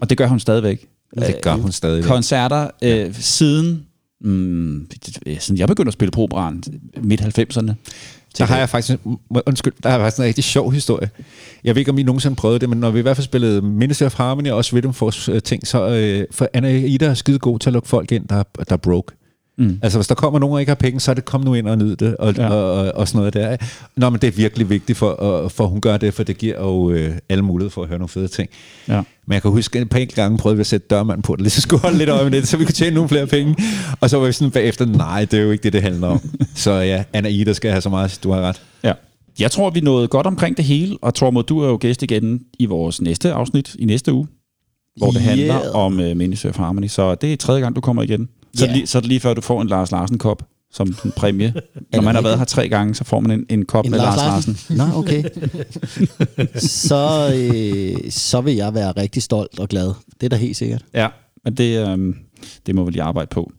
A: og det gør hun stadigvæk.
D: Det gør hun stadig.
A: Koncerter øh, siden mm, siden jeg begyndte at spille på operan, midt 90'erne.
D: Der har jeg faktisk, undskyld, der har faktisk en rigtig sjov historie. Jeg ved ikke, om I nogensinde prøvede det, men når vi i hvert fald spillede Ministry of Harmony og også Rhythm Force øh, ting, så øh, for Anna Ida er skide god til at lukke folk ind, der, der er broke. Mm. Altså, hvis der kommer nogen, der ikke har penge, så er det kom nu ind og nyd det, og,
A: Ja.
D: og, og, og sådan noget der. Nå, men det er virkelig vigtigt, for, og, for hun gør det, for det giver jo øh, alle muligheder for at høre nogle fede ting.
A: Ja.
D: Men jeg kan huske, at et par enkelte gange prøvede vi at sætte dørmanden på det, lige så skulle holde lidt øje med det, så vi kunne tjene nogle flere penge. Og så var vi sådan bagefter, nej, det er jo ikke det, det handler om. så ja, Anna Ida skal have så meget, du har ret.
A: Ja. Jeg tror, vi nåede godt omkring det hele, og Tormod, du er jo gæst igen i vores næste afsnit i næste uge, hvor det
C: Yeah.
A: handler om uh, Ministry of Harmony. Så det er tredje gang, du kommer igen. Så,
C: Ja.
A: lige, så er det lige før, du får en Lars Larsen-kop som en præmie. Når man har været her tre gange, så får man en, en kop
C: En
A: med
C: Lars
A: Lars Larsen.
C: Larsen? Nå, okay. så, øh, så vil jeg være rigtig stolt og glad. Det er da helt sikkert.
A: Ja, men det, øhm, det må vi lige arbejde på.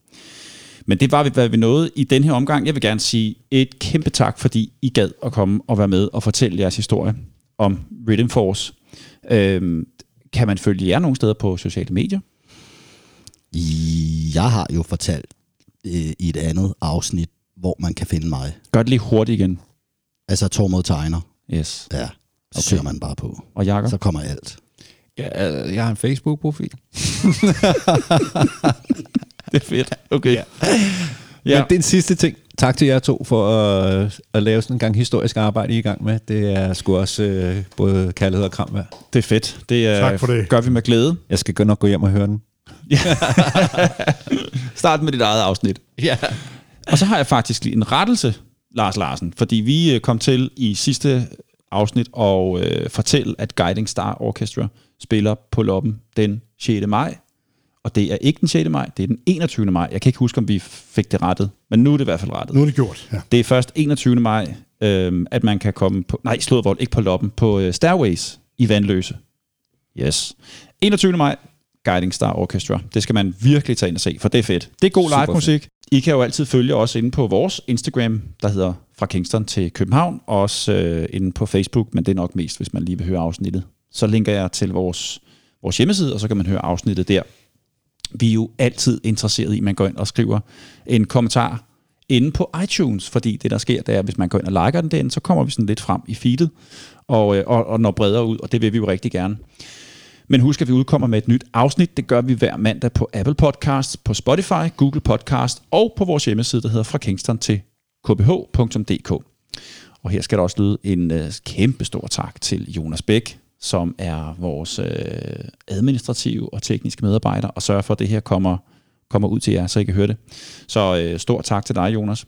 A: Men det var, hvad vi nåede i den her omgang. Jeg vil gerne sige et kæmpe tak, fordi I gad at komme og være med og fortælle jeres historie om Rhythm Force. Øhm, kan man følge jer nogle steder på sociale medier?
C: Jeg har jo fortalt øh, i et andet afsnit, hvor man kan finde mig.
A: Gør det lige hurtigt igen.
C: Altså Tormod Tegner.
A: Yes.
C: Ja, så kører man bare på.
A: Og Jakob?
C: Så kommer alt.
D: Ja, øh, jeg har en Facebook-profil.
A: det er fedt. Okay. Ja.
D: Ja. Men den sidste ting. Tak til jer to for at, at lave sådan en gang historisk arbejde, I er i gang med. Det er sgu også øh, både kærlighed og kram værd.
A: Det er fedt. Det er,
B: Tak for det.
A: gør vi med glæde.
D: Jeg skal godt nok gå hjem og høre den.
A: Start med dit eget afsnit.
D: Ja.
A: Og så har jeg faktisk lige en rettelse, Lars Larsen, fordi vi øh, kom til i sidste afsnit og øh, fortælle, at Guiding Star Orchestra spiller på Loppen den 6. maj. Og det er ikke den 6. maj, det er den 21. maj. Jeg kan ikke huske, om vi fik det rettet, men nu er det i hvert fald rettet.
B: Nu er det gjort. Ja.
A: Det er først 21. maj, øh, at man kan komme på... Nej, Slådvold, ikke på Loppen, på øh, Stairways i Vandløse. Yes. 21. maj, Guiding Star Orchestra. Det skal man virkelig tage ind og se, for det er fedt. Det er god
D: Super
A: live musik. I kan jo altid følge os inde på vores Instagram, der hedder fra Kingston til København, og også øh, inde på Facebook, men det er nok mest, hvis man lige vil høre afsnittet. Så linker jeg til vores, vores hjemmeside, og så kan man høre afsnittet der. Vi er jo altid interesseret i, at man går ind og skriver en kommentar inde på iTunes, fordi det der sker, det er, hvis man går ind og liker den derinde, så kommer vi sådan lidt frem i feedet, og, øh, og, og når bredere ud, og det vil vi jo rigtig gerne. Men husk, at vi udkommer med et nyt afsnit. Det gør vi hver mandag på Apple Podcasts, på Spotify, Google Podcast og på vores hjemmeside, der hedder fra Kingston til kbh.dk. Og her skal der også lyde en øh, kæmpe stor tak til Jonas Bæk, som er vores øh, administrative og tekniske medarbejder, og sørger for, at det her kommer, kommer ud til jer, så I kan høre det. Så øh, stor tak til dig, Jonas.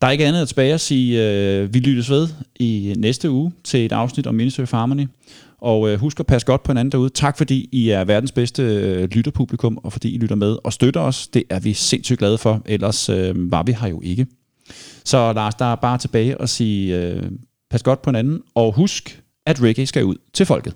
A: Der er ikke andet at tilbage at sige, øh, vi lyttes ved i næste uge til et afsnit om Ministry of Harmony. Og øh, husk at passe godt på hinanden derude. Tak fordi I er verdens bedste øh, lytterpublikum, og fordi I lytter med og støtter os. Det er vi sindssygt glade for, ellers øh, var vi her jo ikke. Så Lars, der er bare tilbage og sige, øh, pas godt på hinanden, og husk, at reggae skal ud til folket.